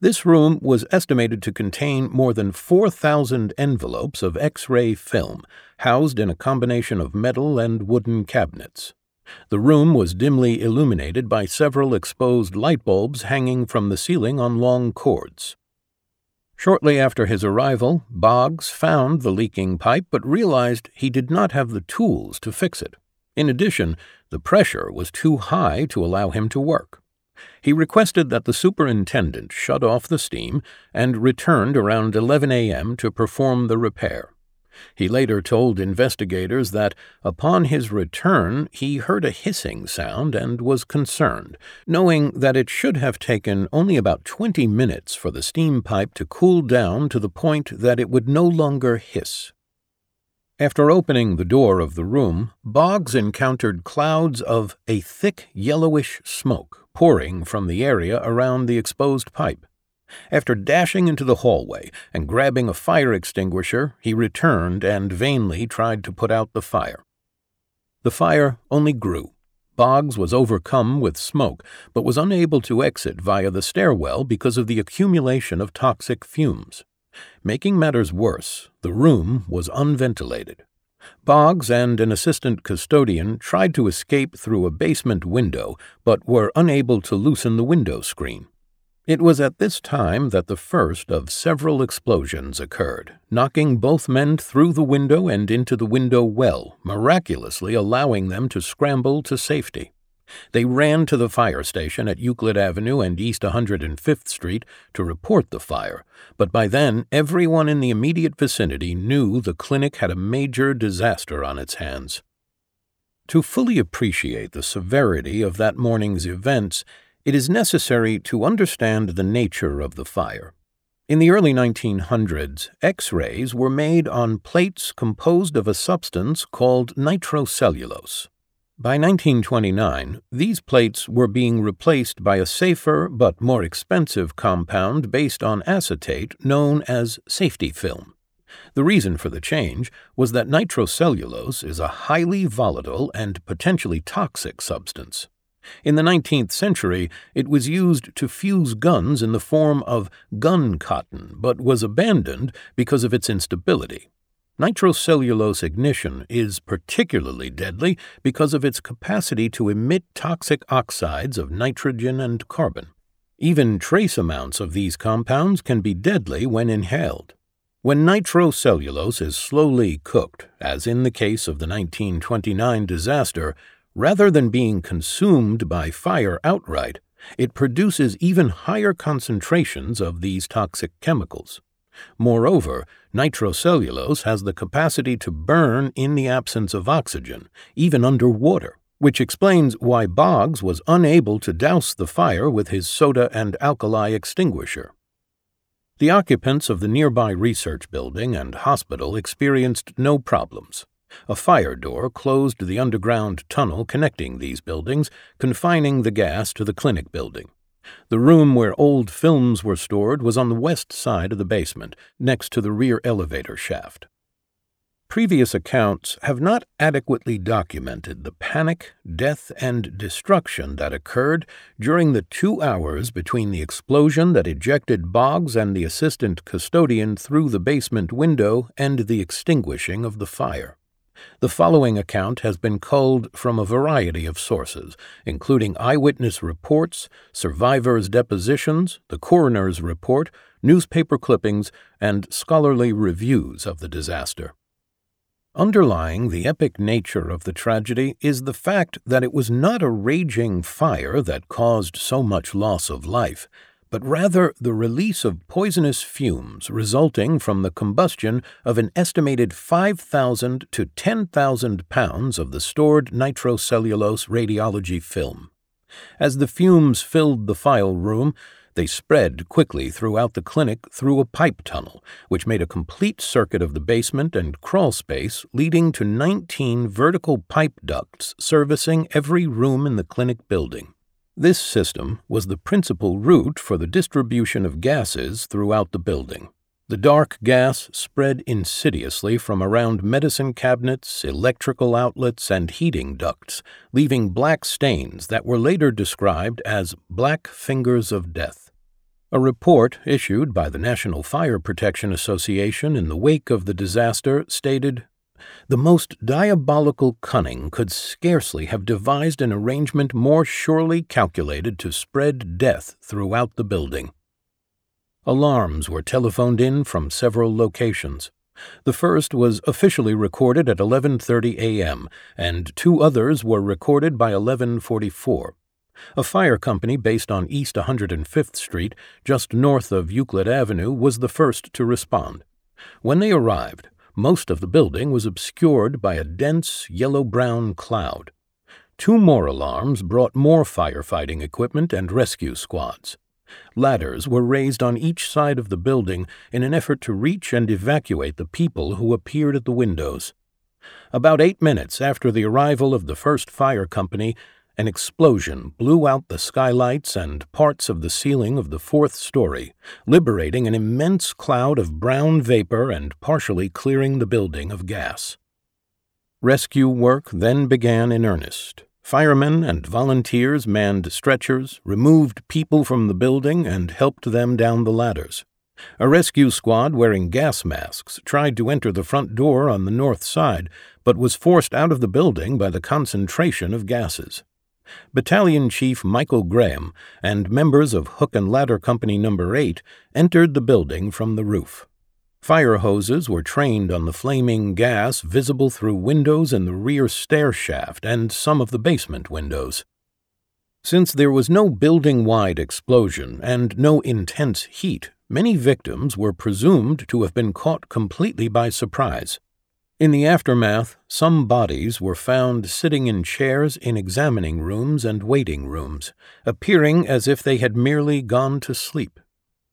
Speaker 1: This room was estimated to contain more than 4,000 envelopes of X ray film, housed in a combination of metal and wooden cabinets. The room was dimly illuminated by several exposed light bulbs hanging from the ceiling on long cords. Shortly after his arrival, Boggs found the leaking pipe but realized he did not have the tools to fix it. In addition, the pressure was too high to allow him to work. He requested that the superintendent shut off the steam and returned around 11 a.m. to perform the repair. He later told investigators that upon his return he heard a hissing sound and was concerned, knowing that it should have taken only about 20 minutes for the steam pipe to cool down to the point that it would no longer hiss. After opening the door of the room, Boggs encountered clouds of a thick yellowish smoke pouring from the area around the exposed pipe. After dashing into the hallway and grabbing a fire extinguisher, he returned and vainly tried to put out the fire. The fire only grew. Boggs was overcome with smoke, but was unable to exit via the stairwell because of the accumulation of toxic fumes. Making matters worse, the room was unventilated. Boggs and an assistant custodian tried to escape through a basement window, but were unable to loosen the window screen. It was at this time that the first of several explosions occurred, knocking both men through the window and into the window well, miraculously allowing them to scramble to safety. They ran to the fire station at Euclid Avenue and East 105th Street to report the fire, but by then everyone in the immediate vicinity knew the clinic had a major disaster on its hands. To fully appreciate the severity of that morning's events, it is necessary to understand the nature of the fire. In the early 1900s, X rays were made on plates composed of a substance called nitrocellulose. By 1929, these plates were being replaced by a safer but more expensive compound based on acetate known as safety film. The reason for the change was that nitrocellulose is a highly volatile and potentially toxic substance. In the 19th century, it was used to fuse guns in the form of gun cotton, but was abandoned because of its instability. Nitrocellulose ignition is particularly deadly because of its capacity to emit toxic oxides of nitrogen and carbon. Even trace amounts of these compounds can be deadly when inhaled. When nitrocellulose is slowly cooked, as in the case of the 1929 disaster, rather than being consumed by fire outright, it produces even higher concentrations of these toxic chemicals. Moreover, nitrocellulose has the capacity to burn in the absence of oxygen, even under water, which explains why Boggs was unable to douse the fire with his soda and alkali extinguisher. The occupants of the nearby research building and hospital experienced no problems. A fire door closed the underground tunnel connecting these buildings, confining the gas to the clinic building. The room where old films were stored was on the west side of the basement, next to the rear elevator shaft. Previous accounts have not adequately documented the panic, death, and destruction that occurred during the two hours between the explosion that ejected Boggs and the assistant custodian through the basement window and the extinguishing of the fire. The following account has been culled from a variety of sources, including eyewitness reports, survivors' depositions, the coroner's report, newspaper clippings, and scholarly reviews of the disaster. Underlying the epic nature of the tragedy is the fact that it was not a raging fire that caused so much loss of life, but rather the release of poisonous fumes resulting from the combustion of an estimated 5,000 to 10,000 pounds of the stored nitrocellulose radiology film. As the fumes filled the file room, they spread quickly throughout the clinic through a pipe tunnel, which made a complete circuit of the basement and crawl space, leading to 19 vertical pipe ducts servicing every room in the clinic building. This system was the principal route for the distribution of gases throughout the building. The dark gas spread insidiously from around medicine cabinets, electrical outlets, and heating ducts, leaving black stains that were later described as black fingers of death. A report issued by the National Fire Protection Association in the wake of the disaster stated The most diabolical cunning could scarcely have devised an arrangement more surely calculated to spread death throughout the building. Alarms were telephoned in from several locations. The first was officially recorded at 11:30 a.m. and two others were recorded by 11:44. A fire company based on East 105th Street, just north of Euclid Avenue, was the first to respond. When they arrived, most of the building was obscured by a dense yellow brown cloud. Two more alarms brought more firefighting equipment and rescue squads. Ladders were raised on each side of the building in an effort to reach and evacuate the people who appeared at the windows. About eight minutes after the arrival of the first fire company, an explosion blew out the skylights and parts of the ceiling of the fourth story, liberating an immense cloud of brown vapor and partially clearing the building of gas. Rescue work then began in earnest. Firemen and volunteers manned stretchers, removed people from the building, and helped them down the ladders. A rescue squad wearing gas masks tried to enter the front door on the north side, but was forced out of the building by the concentration of gases. Battalion Chief Michael Graham and members of Hook and Ladder Company No. 8 entered the building from the roof. Fire hoses were trained on the flaming gas visible through windows in the rear stair shaft and some of the basement windows. Since there was no building wide explosion and no intense heat, many victims were presumed to have been caught completely by surprise. In the aftermath, some bodies were found sitting in chairs in examining rooms and waiting rooms, appearing as if they had merely gone to sleep.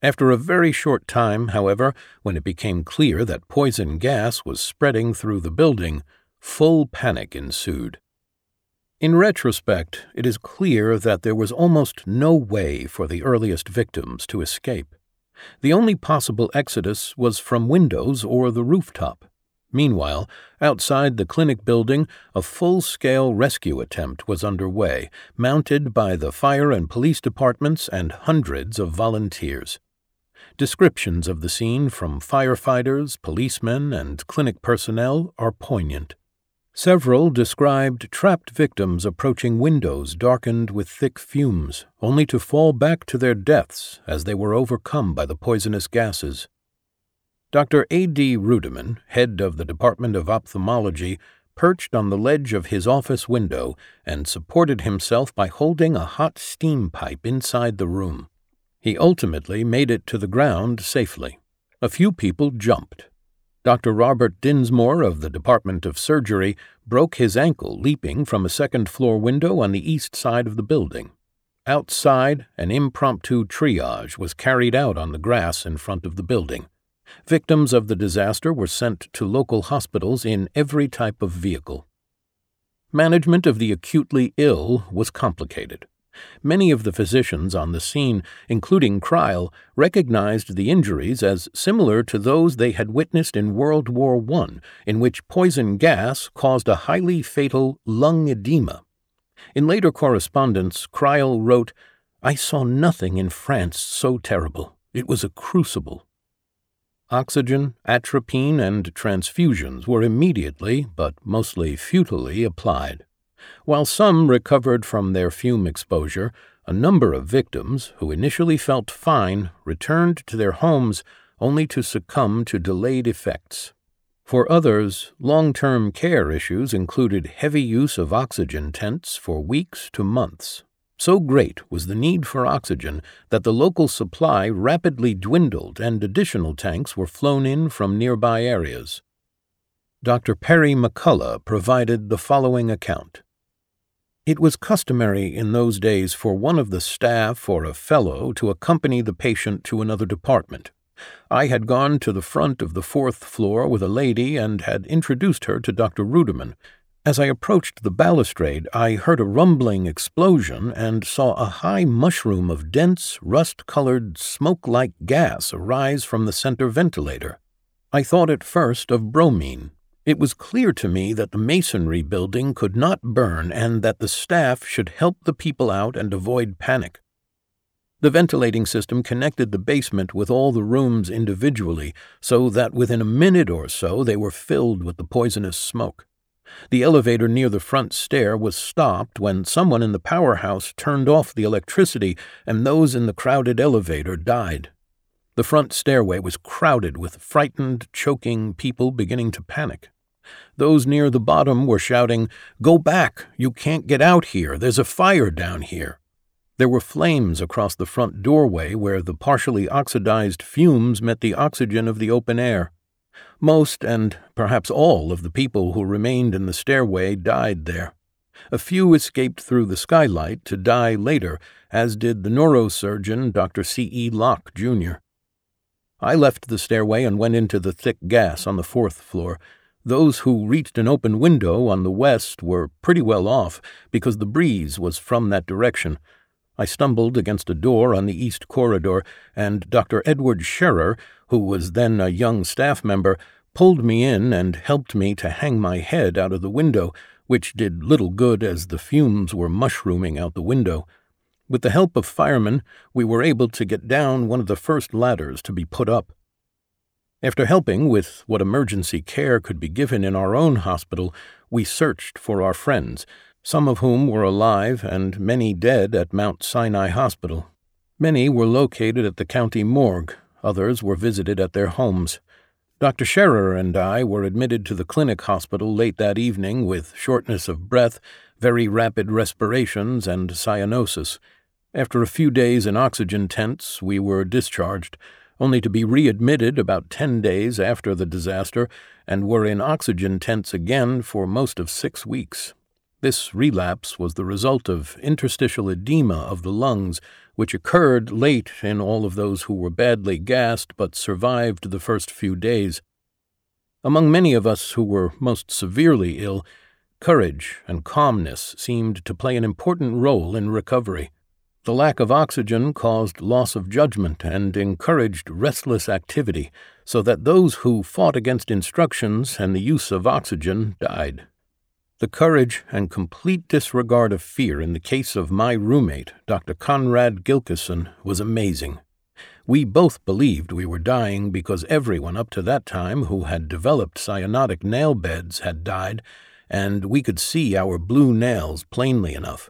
Speaker 1: After a very short time, however, when it became clear that poison gas was spreading through the building, full panic ensued. In retrospect, it is clear that there was almost no way for the earliest victims to escape. The only possible exodus was from windows or the rooftop. Meanwhile, outside the clinic building, a full scale rescue attempt was underway, mounted by the fire and police departments and hundreds of volunteers. Descriptions of the scene from firefighters, policemen, and clinic personnel are poignant. Several described trapped victims approaching windows darkened with thick fumes, only to fall back to their deaths as they were overcome by the poisonous gases. Dr. A. D. Ruedemann, head of the Department of Ophthalmology, perched on the ledge of his office window and supported himself by holding a hot steam pipe inside the room. He ultimately made it to the ground safely. A few people jumped. Dr. Robert Dinsmore of the Department of Surgery broke his ankle leaping from a second floor window on the east side of the building. Outside, an impromptu triage was carried out on the grass in front of the building. Victims of the disaster were sent to local hospitals in every type of vehicle. Management of the acutely ill was complicated. Many of the physicians on the scene, including Crile, recognized the injuries as similar to those they had witnessed in World War I, in which poison gas caused a highly fatal lung edema. In later correspondence, Crile wrote, I saw nothing in France so terrible. It was a crucible. Oxygen, atropine, and transfusions were immediately, but mostly futilely, applied. While some recovered from their fume exposure, a number of victims, who initially felt fine, returned to their homes only to succumb to delayed effects. For others, long term care issues included heavy use of oxygen tents for weeks to months. So great was the need for oxygen that the local supply rapidly dwindled and additional tanks were flown in from nearby areas. Dr. Perry McCullagh provided the following account. It was customary in those days for one of the staff or a fellow to accompany the patient to another department. I had gone to the front of the fourth floor with a lady and had introduced her to Dr. Ruedemann. As I approached the balustrade, I heard a rumbling explosion and saw a high mushroom of dense, rust colored, smoke like gas arise from the center ventilator. I thought at first of bromine, it was clear to me that the masonry building could not burn and that the staff should help the people out and avoid panic. The ventilating system connected the basement with all the rooms individually so that within a minute or so they were filled with the poisonous smoke. The elevator near the front stair was stopped when someone in the powerhouse turned off the electricity and those in the crowded elevator died. The front stairway was crowded with frightened, choking people beginning to panic. Those near the bottom were shouting, Go back! You can't get out here! There's a fire down here! There were flames across the front doorway where the partially oxidized fumes met the oxygen of the open air. Most, and perhaps all, of the people who remained in the stairway died there. A few escaped through the skylight to die later, as did the neurosurgeon Dr. C. E. Locke, Jr. I left the stairway and went into the thick gas on the fourth floor, those who reached an open window on the west were pretty well off because the breeze was from that direction. I stumbled against a door on the east corridor, and Dr. Edward Scherer, who was then a young staff member, pulled me in and helped me to hang my head out of the window, which did little good as the fumes were mushrooming out the window. With the help of firemen, we were able to get down one of the first ladders to be put up. After helping with what emergency care could be given in our own hospital, we searched for our friends, some of whom were alive and many dead at Mount Sinai Hospital. Many were located at the county morgue, others were visited at their homes. Dr. Scherer and I were admitted to the clinic hospital late that evening with shortness of breath, very rapid respirations, and cyanosis. After a few days in oxygen tents, we were discharged only to be readmitted about ten days after the disaster and were in oxygen tents again for most of six weeks. This relapse was the result of interstitial edema of the lungs, which occurred late in all of those who were badly gassed but survived the first few days. Among many of us who were most severely ill, courage and calmness seemed to play an important role in recovery. The lack of oxygen caused loss of judgment and encouraged restless activity, so that those who fought against instructions and the use of oxygen died. The courage and complete disregard of fear in the case of my roommate, Dr. Conrad Gilkison, was amazing. We both believed we were dying because everyone up to that time who had developed cyanotic nail beds had died, and we could see our blue nails plainly enough.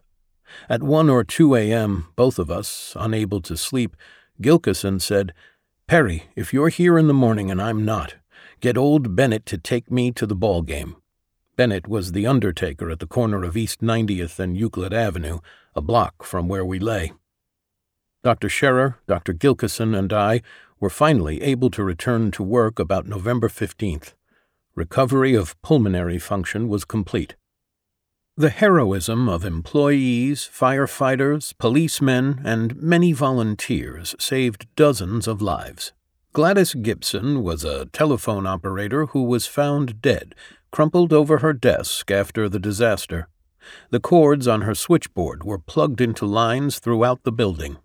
Speaker 1: At 1 or 2 a.m., both of us, unable to sleep, Gilkison said, Perry, if you're here in the morning and I'm not, get old Bennett to take me to the ball game. Bennett was the undertaker at the corner of East 90th and Euclid Avenue, a block from where we lay. Dr. Scherer, Dr. Gilkison, and I were finally able to return to work about November 15th. Recovery of pulmonary function was complete. The heroism of employees, firefighters, policemen, and many volunteers saved dozens of lives. Gladys Gibson was a telephone operator who was found dead, crumpled over her desk after the disaster. The cords on her switchboard were plugged into lines throughout the building.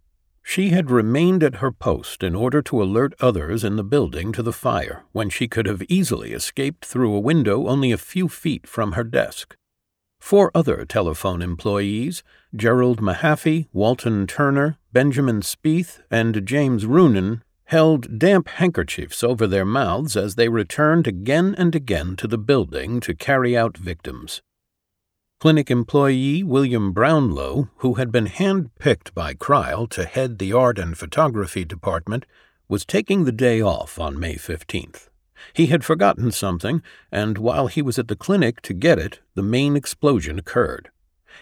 Speaker 1: She had remained at her post in order to alert others in the building to the fire when she could have easily escaped through a window only a few feet from her desk. Four other telephone employees, Gerald Mahaffey, Walton Turner, Benjamin Spieth, and James Roonan, held damp handkerchiefs over their mouths as they returned again and again to the building to carry out victims. Clinic employee William Brownlow, who had been hand-picked by Crile to head the art and photography department, was taking the day off on May 15th. He had forgotten something, and while he was at the clinic to get it, the main explosion occurred.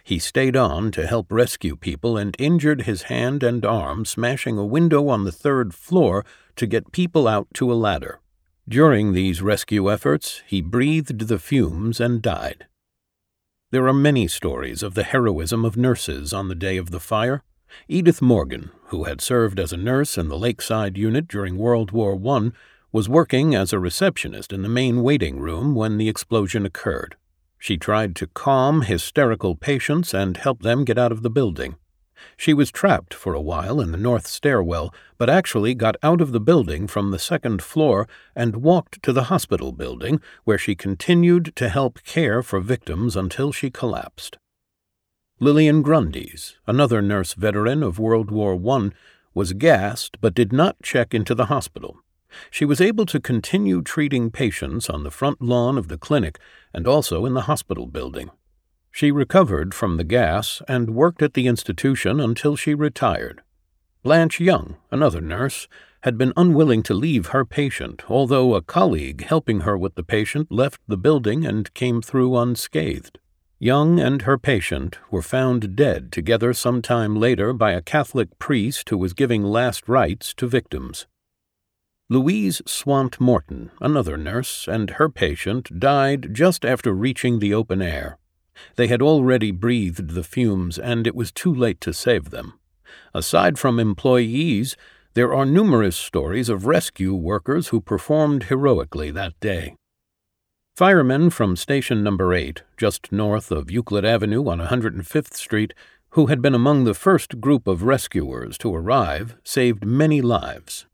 Speaker 1: He stayed on to help rescue people and injured his hand and arm, smashing a window on the third floor to get people out to a ladder. During these rescue efforts, he breathed the fumes and died. There are many stories of the heroism of nurses on the day of the fire. Edith Morgan, who had served as a nurse in the Lakeside Unit during World War I, was working as a receptionist in the main waiting room when the explosion occurred. She tried to calm hysterical patients and help them get out of the building. She was trapped for a while in the north stairwell, but actually got out of the building from the second floor and walked to the hospital building, where she continued to help care for victims until she collapsed. Lillian Grundys, another nurse veteran of World War I, was gassed but did not check into the hospital. She was able to continue treating patients on the front lawn of the clinic and also in the hospital building. She recovered from the gas and worked at the institution until she retired. Blanche Young, another nurse, had been unwilling to leave her patient, although a colleague helping her with the patient left the building and came through unscathed. Young and her patient were found dead together some time later by a Catholic priest who was giving last rites to victims. Louise Swant Morton, another nurse, and her patient died just after reaching the open air. They had already breathed the fumes, and it was too late to save them. Aside from employees, there are numerous stories of rescue workers who performed heroically that day. Firemen from Station Number 8, just north of Euclid Avenue on 105th Street, who had been among the first group of rescuers to arrive, saved many lives.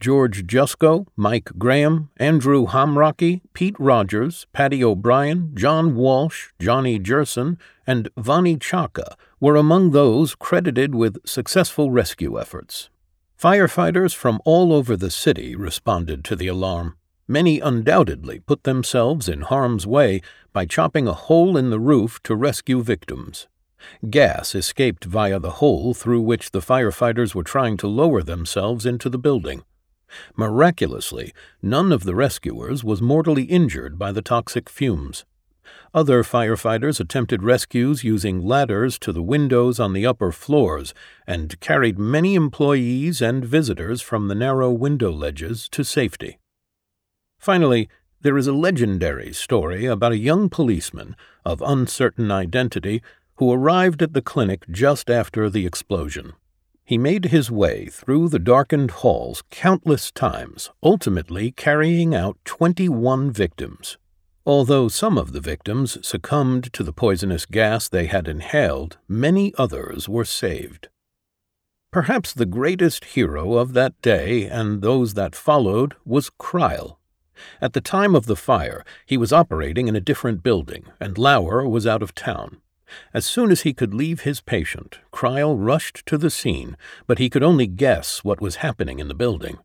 Speaker 1: George Jusko, Mike Graham, Andrew Homrocky, Pete Rogers, Patty O'Brien, John Walsh, Johnny Jerson, and Vani Chaka were among those credited with successful rescue efforts. Firefighters from all over the city responded to the alarm. Many undoubtedly put themselves in harm's way by chopping a hole in the roof to rescue victims. Gas escaped via the hole through which the firefighters were trying to lower themselves into the building. Miraculously, none of the rescuers was mortally injured by the toxic fumes. Other firefighters attempted rescues using ladders to the windows on the upper floors and carried many employees and visitors from the narrow window ledges to safety. Finally, there is a legendary story about a young policeman of uncertain identity who arrived at the clinic just after the explosion. He made his way through the darkened halls countless times, ultimately carrying out 21 victims. Although some of the victims succumbed to the poisonous gas they had inhaled, many others were saved. Perhaps the greatest hero of that day and those that followed was Crile. At the time of the fire, he was operating in a different building, and Lower was out of town. As soon as he could leave his patient, Crile rushed to the scene, but he could only guess what was happening in the building.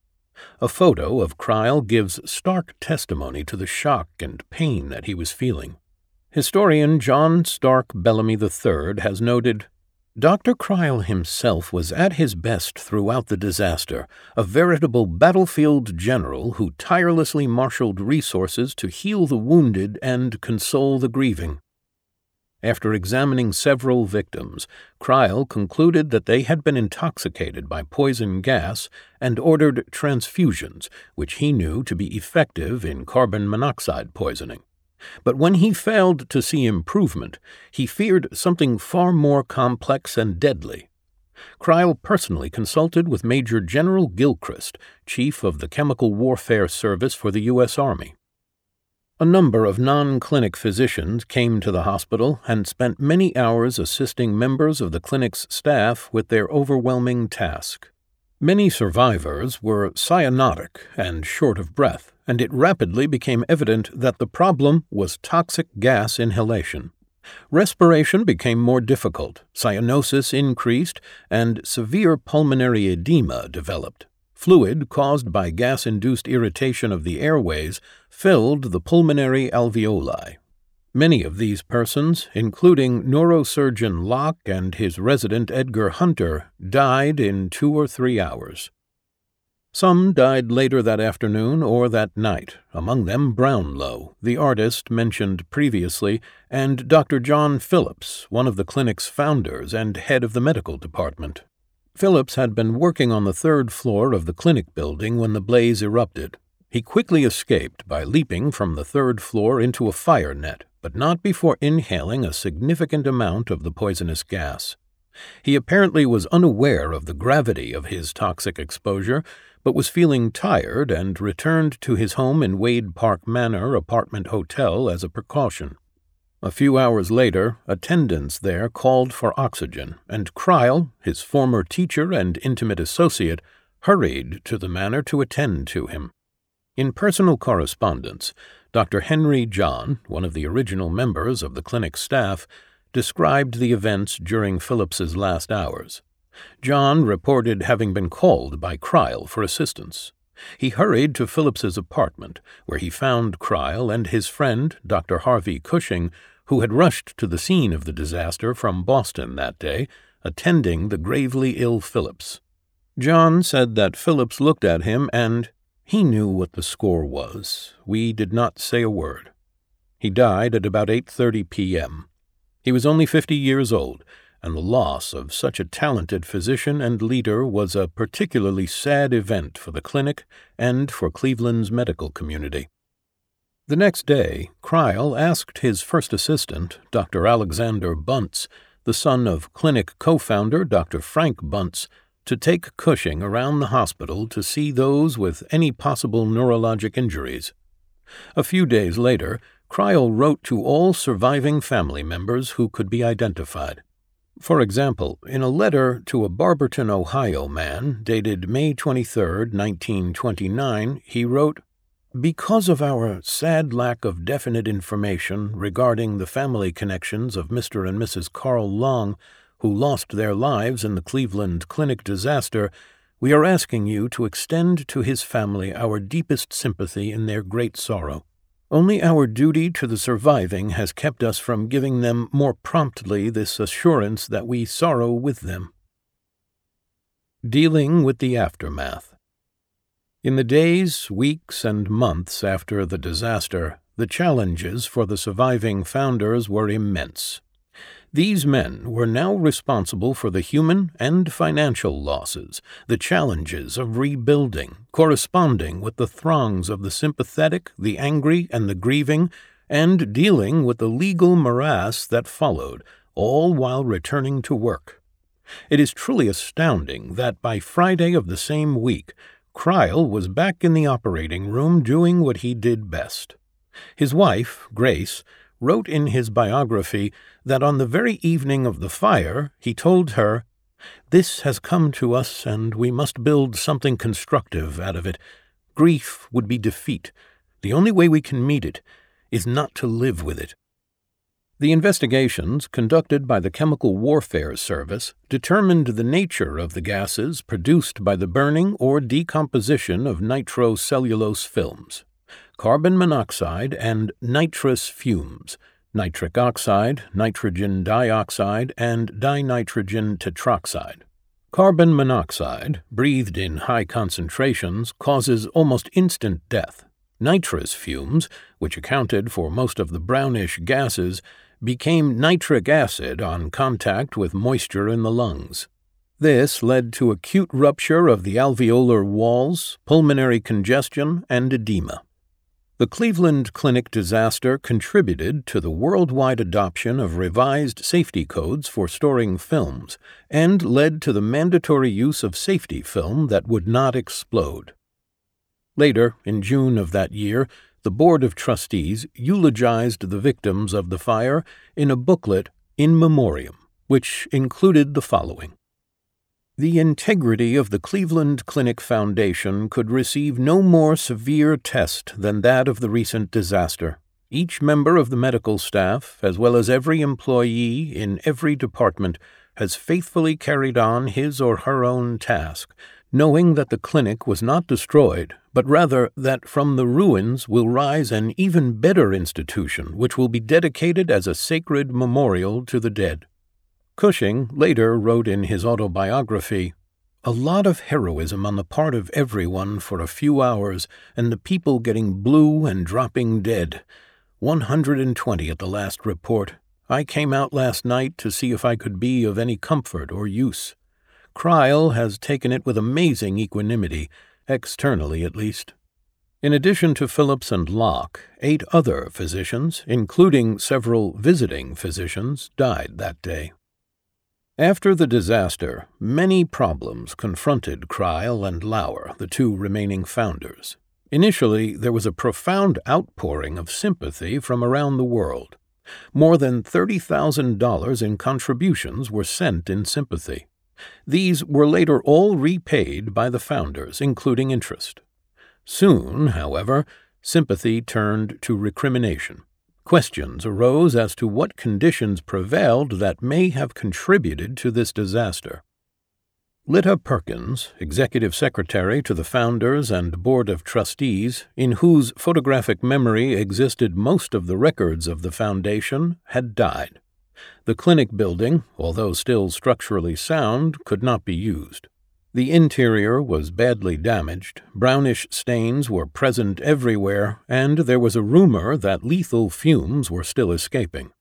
Speaker 1: A photo of Crile gives stark testimony to the shock and pain that he was feeling. Historian John Stark Bellamy III has noted Dr. Crile himself was at his best throughout the disaster, a veritable battlefield general who tirelessly marshaled resources to heal the wounded and console the grieving. After examining several victims, Crile concluded that they had been intoxicated by poison gas and ordered transfusions, which he knew to be effective in carbon monoxide poisoning. But when he failed to see improvement, he feared something far more complex and deadly. Crile personally consulted with Major General Gilchrist, Chief of the Chemical Warfare Service for the U.S. Army. A number of non clinic physicians came to the hospital and spent many hours assisting members of the clinic's staff with their overwhelming task. Many survivors were cyanotic and short of breath, and it rapidly became evident that the problem was toxic gas inhalation. Respiration became more difficult, cyanosis increased, and severe pulmonary edema developed. Fluid caused by gas induced irritation of the airways filled the pulmonary alveoli. Many of these persons, including neurosurgeon Locke and his resident Edgar Hunter, died in two or three hours. Some died later that afternoon or that night, among them Brownlow, the artist mentioned previously, and Dr. John Phillips, one of the clinic's founders and head of the medical department. Phillips had been working on the third floor of the clinic building when the blaze erupted. He quickly escaped by leaping from the third floor into a fire net, but not before inhaling a significant amount of the poisonous gas. He apparently was unaware of the gravity of his toxic exposure but was feeling tired and returned to his home in Wade Park Manor apartment hotel as a precaution. A few hours later, attendants there called for oxygen, and Crile, his former teacher and intimate associate, hurried to the manor to attend to him. In personal correspondence, Dr. Henry John, one of the original members of the clinic staff, described the events during Phillips's last hours. John reported having been called by Crile for assistance. He hurried to Phillips's apartment, where he found Crile and his friend, Dr. Harvey Cushing, who had rushed to the scene of the disaster from Boston that day, attending the gravely ill Phillips. John said that Phillips looked at him and he knew what the score was. We did not say a word. He died at about 8:30 p.m. He was only 50 years old and the loss of such a talented physician and leader was a particularly sad event for the clinic and for Cleveland's medical community. The next day, Crile asked his first assistant, Dr. Alexander Bunts, the son of clinic co founder Dr. Frank Bunts, to take Cushing around the hospital to see those with any possible neurologic injuries. A few days later, Crile wrote to all surviving family members who could be identified. For example, in a letter to a Barberton, Ohio man dated May 23, 1929, he wrote, Because of our sad lack of definite information regarding the family connections of Mr. and Mrs. Carl Long, who lost their lives in the Cleveland Clinic disaster, we are asking you to extend to his family our deepest sympathy in their great sorrow. Only our duty to the surviving has kept us from giving them more promptly this assurance that we sorrow with them. Dealing with the Aftermath In the days, weeks, and months after the disaster, the challenges for the surviving founders were immense. These men were now responsible for the human and financial losses, the challenges of rebuilding, corresponding with the throngs of the sympathetic, the angry, and the grieving, and dealing with the legal morass that followed, all while returning to work. It is truly astounding that by Friday of the same week, Crile was back in the operating room doing what he did best. His wife, Grace, wrote in his biography that on the very evening of the fire he told her, This has come to us, and we must build something constructive out of it. Grief would be defeat. The only way we can meet it is not to live with it. The investigations conducted by the Chemical Warfare Service determined the nature of the gases produced by the burning or decomposition of nitrocellulose films carbon monoxide, and nitrous fumes, nitric oxide, nitrogen dioxide, and dinitrogen tetroxide. Carbon monoxide, breathed in high concentrations, causes almost instant death. Nitrous fumes, which accounted for most of the brownish gases, became nitric acid on contact with moisture in the lungs. This led to acute rupture of the alveolar walls, pulmonary congestion, and edema. The Cleveland Clinic disaster contributed to the worldwide adoption of revised safety codes for storing films and led to the mandatory use of safety film that would not explode. Later, in June of that year, the Board of Trustees eulogized the victims of the fire in a booklet in memoriam, which included the following the integrity of the Cleveland Clinic Foundation could receive no more severe test than that of the recent disaster. Each member of the medical staff, as well as every employee in every department, has faithfully carried on his or her own task, knowing that the clinic was not destroyed, but rather that from the ruins will rise an even better institution which will be dedicated as a sacred memorial to the dead. Cushing later wrote in his autobiography A lot of heroism on the part of everyone for a few hours, and the people getting blue and dropping dead. 120 at the last report. I came out last night to see if I could be of any comfort or use. Crile has taken it with amazing equanimity, externally at least. In addition to Phillips and Locke, eight other physicians, including several visiting physicians, died that day. After the disaster, many problems confronted Crile and Lower, the two remaining founders. Initially, there was a profound outpouring of sympathy from around the world. More than $30,000 in contributions were sent in sympathy. These were later all repaid by the founders, including interest. Soon, however, sympathy turned to recrimination. Questions arose as to what conditions prevailed that may have contributed to this disaster. Lita Perkins, executive secretary to the founders and board of trustees, in whose photographic memory existed most of the records of the foundation, had died. The clinic building, although still structurally sound, could not be used. The interior was badly damaged, brownish stains were present everywhere, and there was a rumor that lethal fumes were still escaping.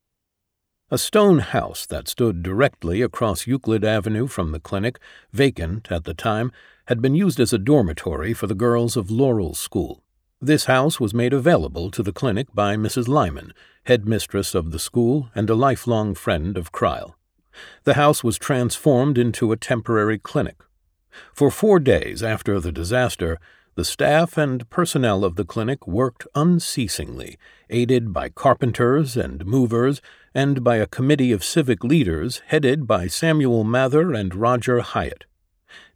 Speaker 1: A stone house that stood directly across Euclid Avenue from the clinic, vacant at the time, had been used as a dormitory for the girls of Laurel School. This house was made available to the clinic by Mrs. Lyman, headmistress of the school and a lifelong friend of Crile. The house was transformed into a temporary clinic. For four days after the disaster, the staff and personnel of the clinic worked unceasingly, aided by carpenters and movers and by a committee of civic leaders headed by Samuel Mather and Roger Hyatt.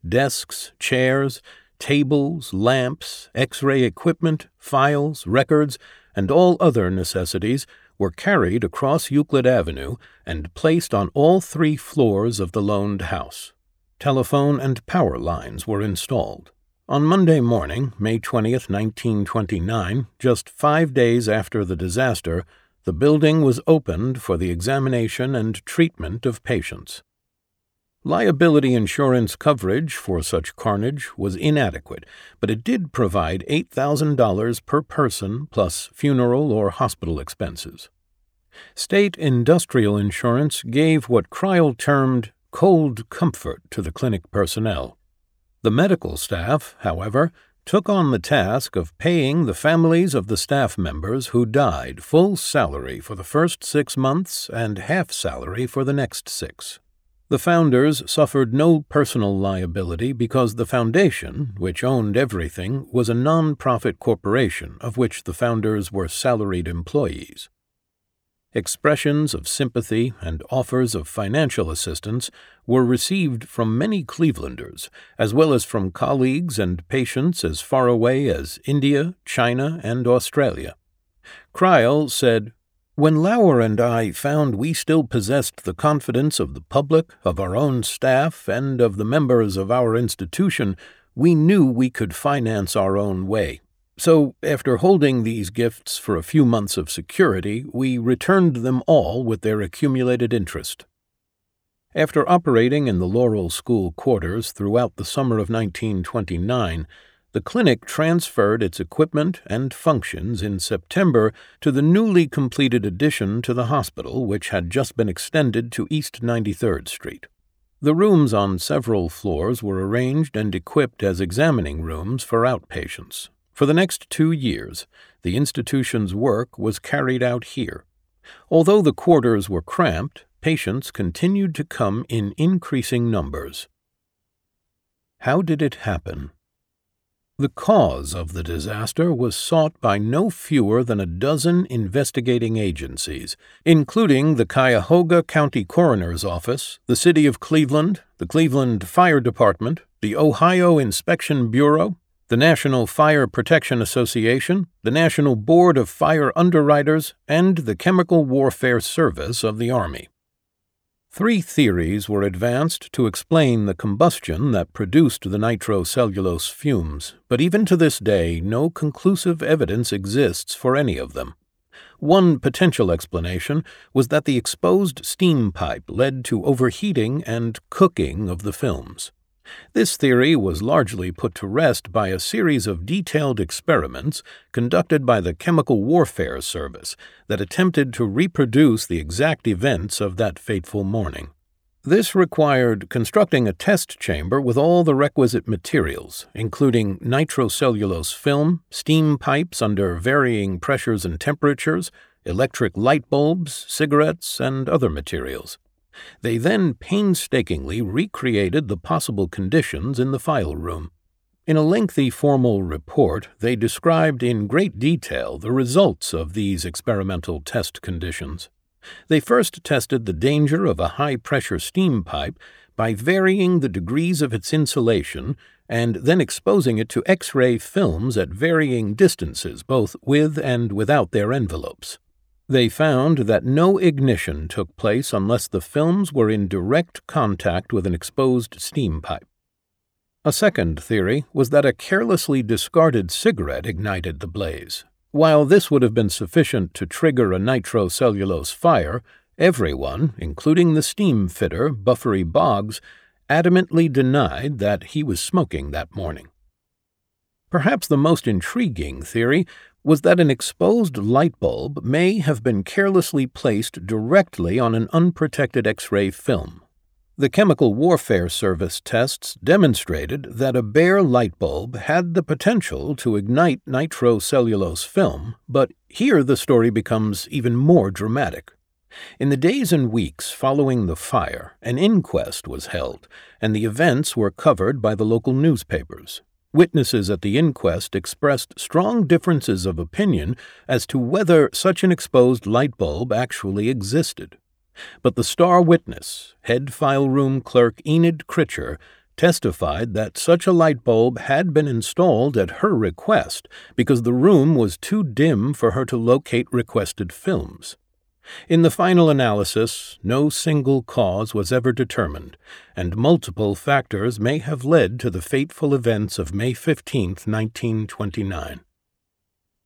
Speaker 1: Desks, chairs, tables, lamps, X ray equipment, files, records, and all other necessities were carried across Euclid Avenue and placed on all three floors of the loaned house. Telephone and power lines were installed. On Monday morning, May 20, 1929, just five days after the disaster, the building was opened for the examination and treatment of patients. Liability insurance coverage for such carnage was inadequate, but it did provide $8,000 per person plus funeral or hospital expenses. State industrial insurance gave what Crile termed cold comfort to the clinic personnel. The medical staff, however, took on the task of paying the families of the staff members who died full salary for the first six months and half salary for the next six. The founders suffered no personal liability because the foundation, which owned everything, was a non-profit corporation of which the founders were salaried employees. Expressions of sympathy and offers of financial assistance were received from many Clevelanders, as well as from colleagues and patients as far away as India, China, and Australia. Crile said, when Lower and I found we still possessed the confidence of the public, of our own staff, and of the members of our institution, we knew we could finance our own way. So, after holding these gifts for a few months of security, we returned them all with their accumulated interest. After operating in the Laurel School quarters throughout the summer of 1929, the clinic transferred its equipment and functions in September to the newly completed addition to the hospital, which had just been extended to East 93rd Street. The rooms on several floors were arranged and equipped as examining rooms for outpatients. For the next two years, the institution's work was carried out here. Although the quarters were cramped, patients continued to come in increasing numbers. How did it happen? The cause of the disaster was sought by no fewer than a dozen investigating agencies, including the Cuyahoga County Coroner's Office, the City of Cleveland, the Cleveland Fire Department, the Ohio Inspection Bureau, the National Fire Protection Association, the National Board of Fire Underwriters, and the Chemical Warfare Service of the Army. Three theories were advanced to explain the combustion that produced the nitrocellulose fumes, but even to this day no conclusive evidence exists for any of them. One potential explanation was that the exposed steam pipe led to overheating and cooking of the films. This theory was largely put to rest by a series of detailed experiments conducted by the Chemical Warfare Service that attempted to reproduce the exact events of that fateful morning. This required constructing a test chamber with all the requisite materials, including nitrocellulose film, steam pipes under varying pressures and temperatures, electric light bulbs, cigarettes, and other materials. They then painstakingly recreated the possible conditions in the file room. In a lengthy formal report, they described in great detail the results of these experimental test conditions. They first tested the danger of a high pressure steam pipe by varying the degrees of its insulation and then exposing it to X ray films at varying distances, both with and without their envelopes. They found that no ignition took place unless the films were in direct contact with an exposed steam pipe. A second theory was that a carelessly discarded cigarette ignited the blaze. While this would have been sufficient to trigger a nitrocellulose fire, everyone, including the steam fitter, Buffery Boggs, adamantly denied that he was smoking that morning. Perhaps the most intriguing theory was that an exposed light bulb may have been carelessly placed directly on an unprotected X ray film. The Chemical Warfare Service tests demonstrated that a bare light bulb had the potential to ignite nitrocellulose film, but here the story becomes even more dramatic. In the days and weeks following the fire, an inquest was held, and the events were covered by the local newspapers. Witnesses at the inquest expressed strong differences of opinion as to whether such an exposed light bulb actually existed. But the star witness, head file room clerk Enid Critcher, testified that such a light bulb had been installed at her request because the room was too dim for her to locate requested films. In the final analysis, no single cause was ever determined, and multiple factors may have led to the fateful events of May 15, 1929.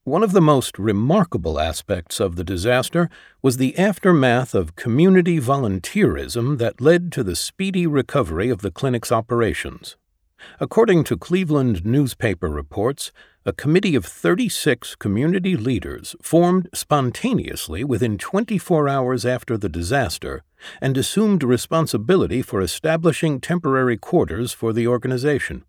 Speaker 1: One of the most remarkable aspects of the disaster was the aftermath of community volunteerism that led to the speedy recovery of the clinic's operations. According to Cleveland newspaper reports, a committee of 36 community leaders formed spontaneously within 24 hours after the disaster and assumed responsibility for establishing temporary quarters for the organization.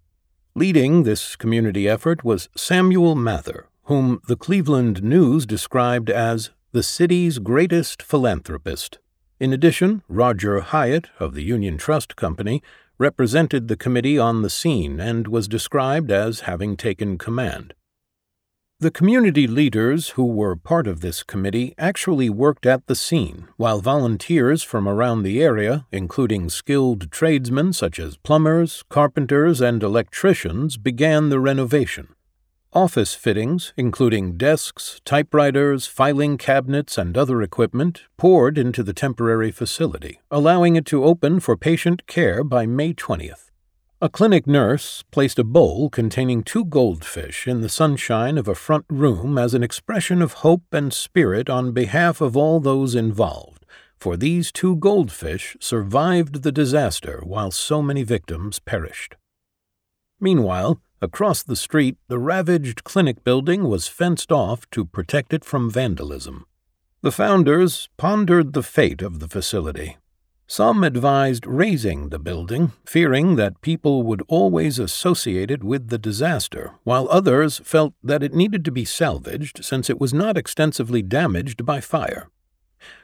Speaker 1: Leading this community effort was Samuel Mather, whom the Cleveland News described as the city's greatest philanthropist. In addition, Roger Hyatt of the Union Trust Company represented the committee on the scene and was described as having taken command. The community leaders who were part of this committee actually worked at the scene, while volunteers from around the area, including skilled tradesmen such as plumbers, carpenters, and electricians, began the renovation. Office fittings, including desks, typewriters, filing cabinets, and other equipment, poured into the temporary facility, allowing it to open for patient care by May 20th. A clinic nurse placed a bowl containing two goldfish in the sunshine of a front room as an expression of hope and spirit on behalf of all those involved, for these two goldfish survived the disaster while so many victims perished. Meanwhile, Across the street, the ravaged clinic building was fenced off to protect it from vandalism. The founders pondered the fate of the facility. Some advised razing the building, fearing that people would always associate it with the disaster, while others felt that it needed to be salvaged since it was not extensively damaged by fire.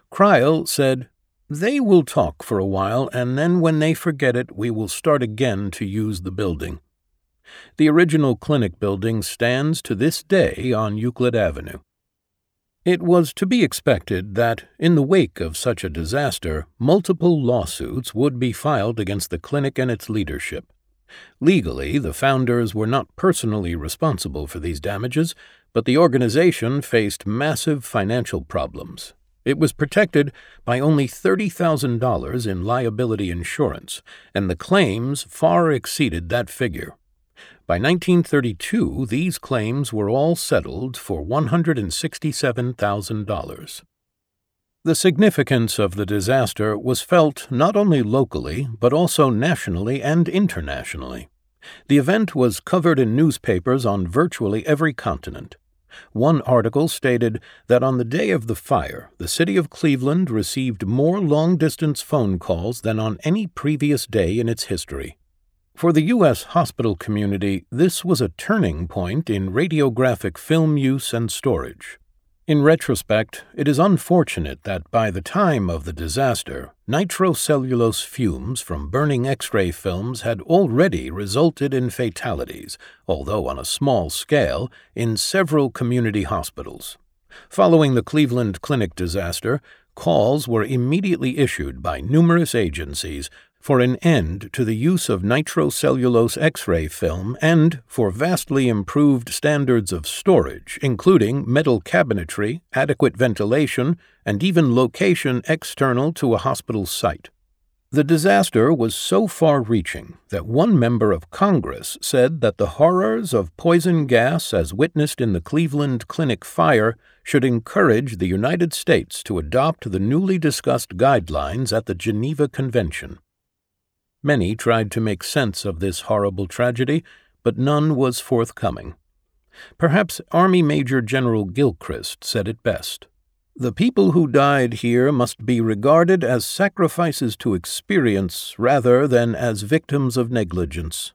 Speaker 1: Crile said, They will talk for a while, and then when they forget it, we will start again to use the building. The original clinic building stands to this day on Euclid Avenue. It was to be expected that, in the wake of such a disaster, multiple lawsuits would be filed against the clinic and its leadership. Legally, the founders were not personally responsible for these damages, but the organization faced massive financial problems. It was protected by only $30,000 in liability insurance, and the claims far exceeded that figure. By 1932, these claims were all settled for $167,000. The significance of the disaster was felt not only locally, but also nationally and internationally. The event was covered in newspapers on virtually every continent. One article stated that on the day of the fire, the city of Cleveland received more long distance phone calls than on any previous day in its history. For the U.S. hospital community, this was a turning point in radiographic film use and storage. In retrospect, it is unfortunate that by the time of the disaster, nitrocellulose fumes from burning X ray films had already resulted in fatalities, although on a small scale, in several community hospitals. Following the Cleveland Clinic disaster, calls were immediately issued by numerous agencies for an end to the use of nitrocellulose X ray film and for vastly improved standards of storage, including metal cabinetry, adequate ventilation, and even location external to a hospital site. The disaster was so far reaching that one member of Congress said that the horrors of poison gas as witnessed in the Cleveland Clinic fire should encourage the United States to adopt the newly discussed guidelines at the Geneva Convention. Many tried to make sense of this horrible tragedy, but none was forthcoming. Perhaps Army Major General Gilchrist said it best. The people who died here must be regarded as sacrifices to experience rather than as victims of negligence.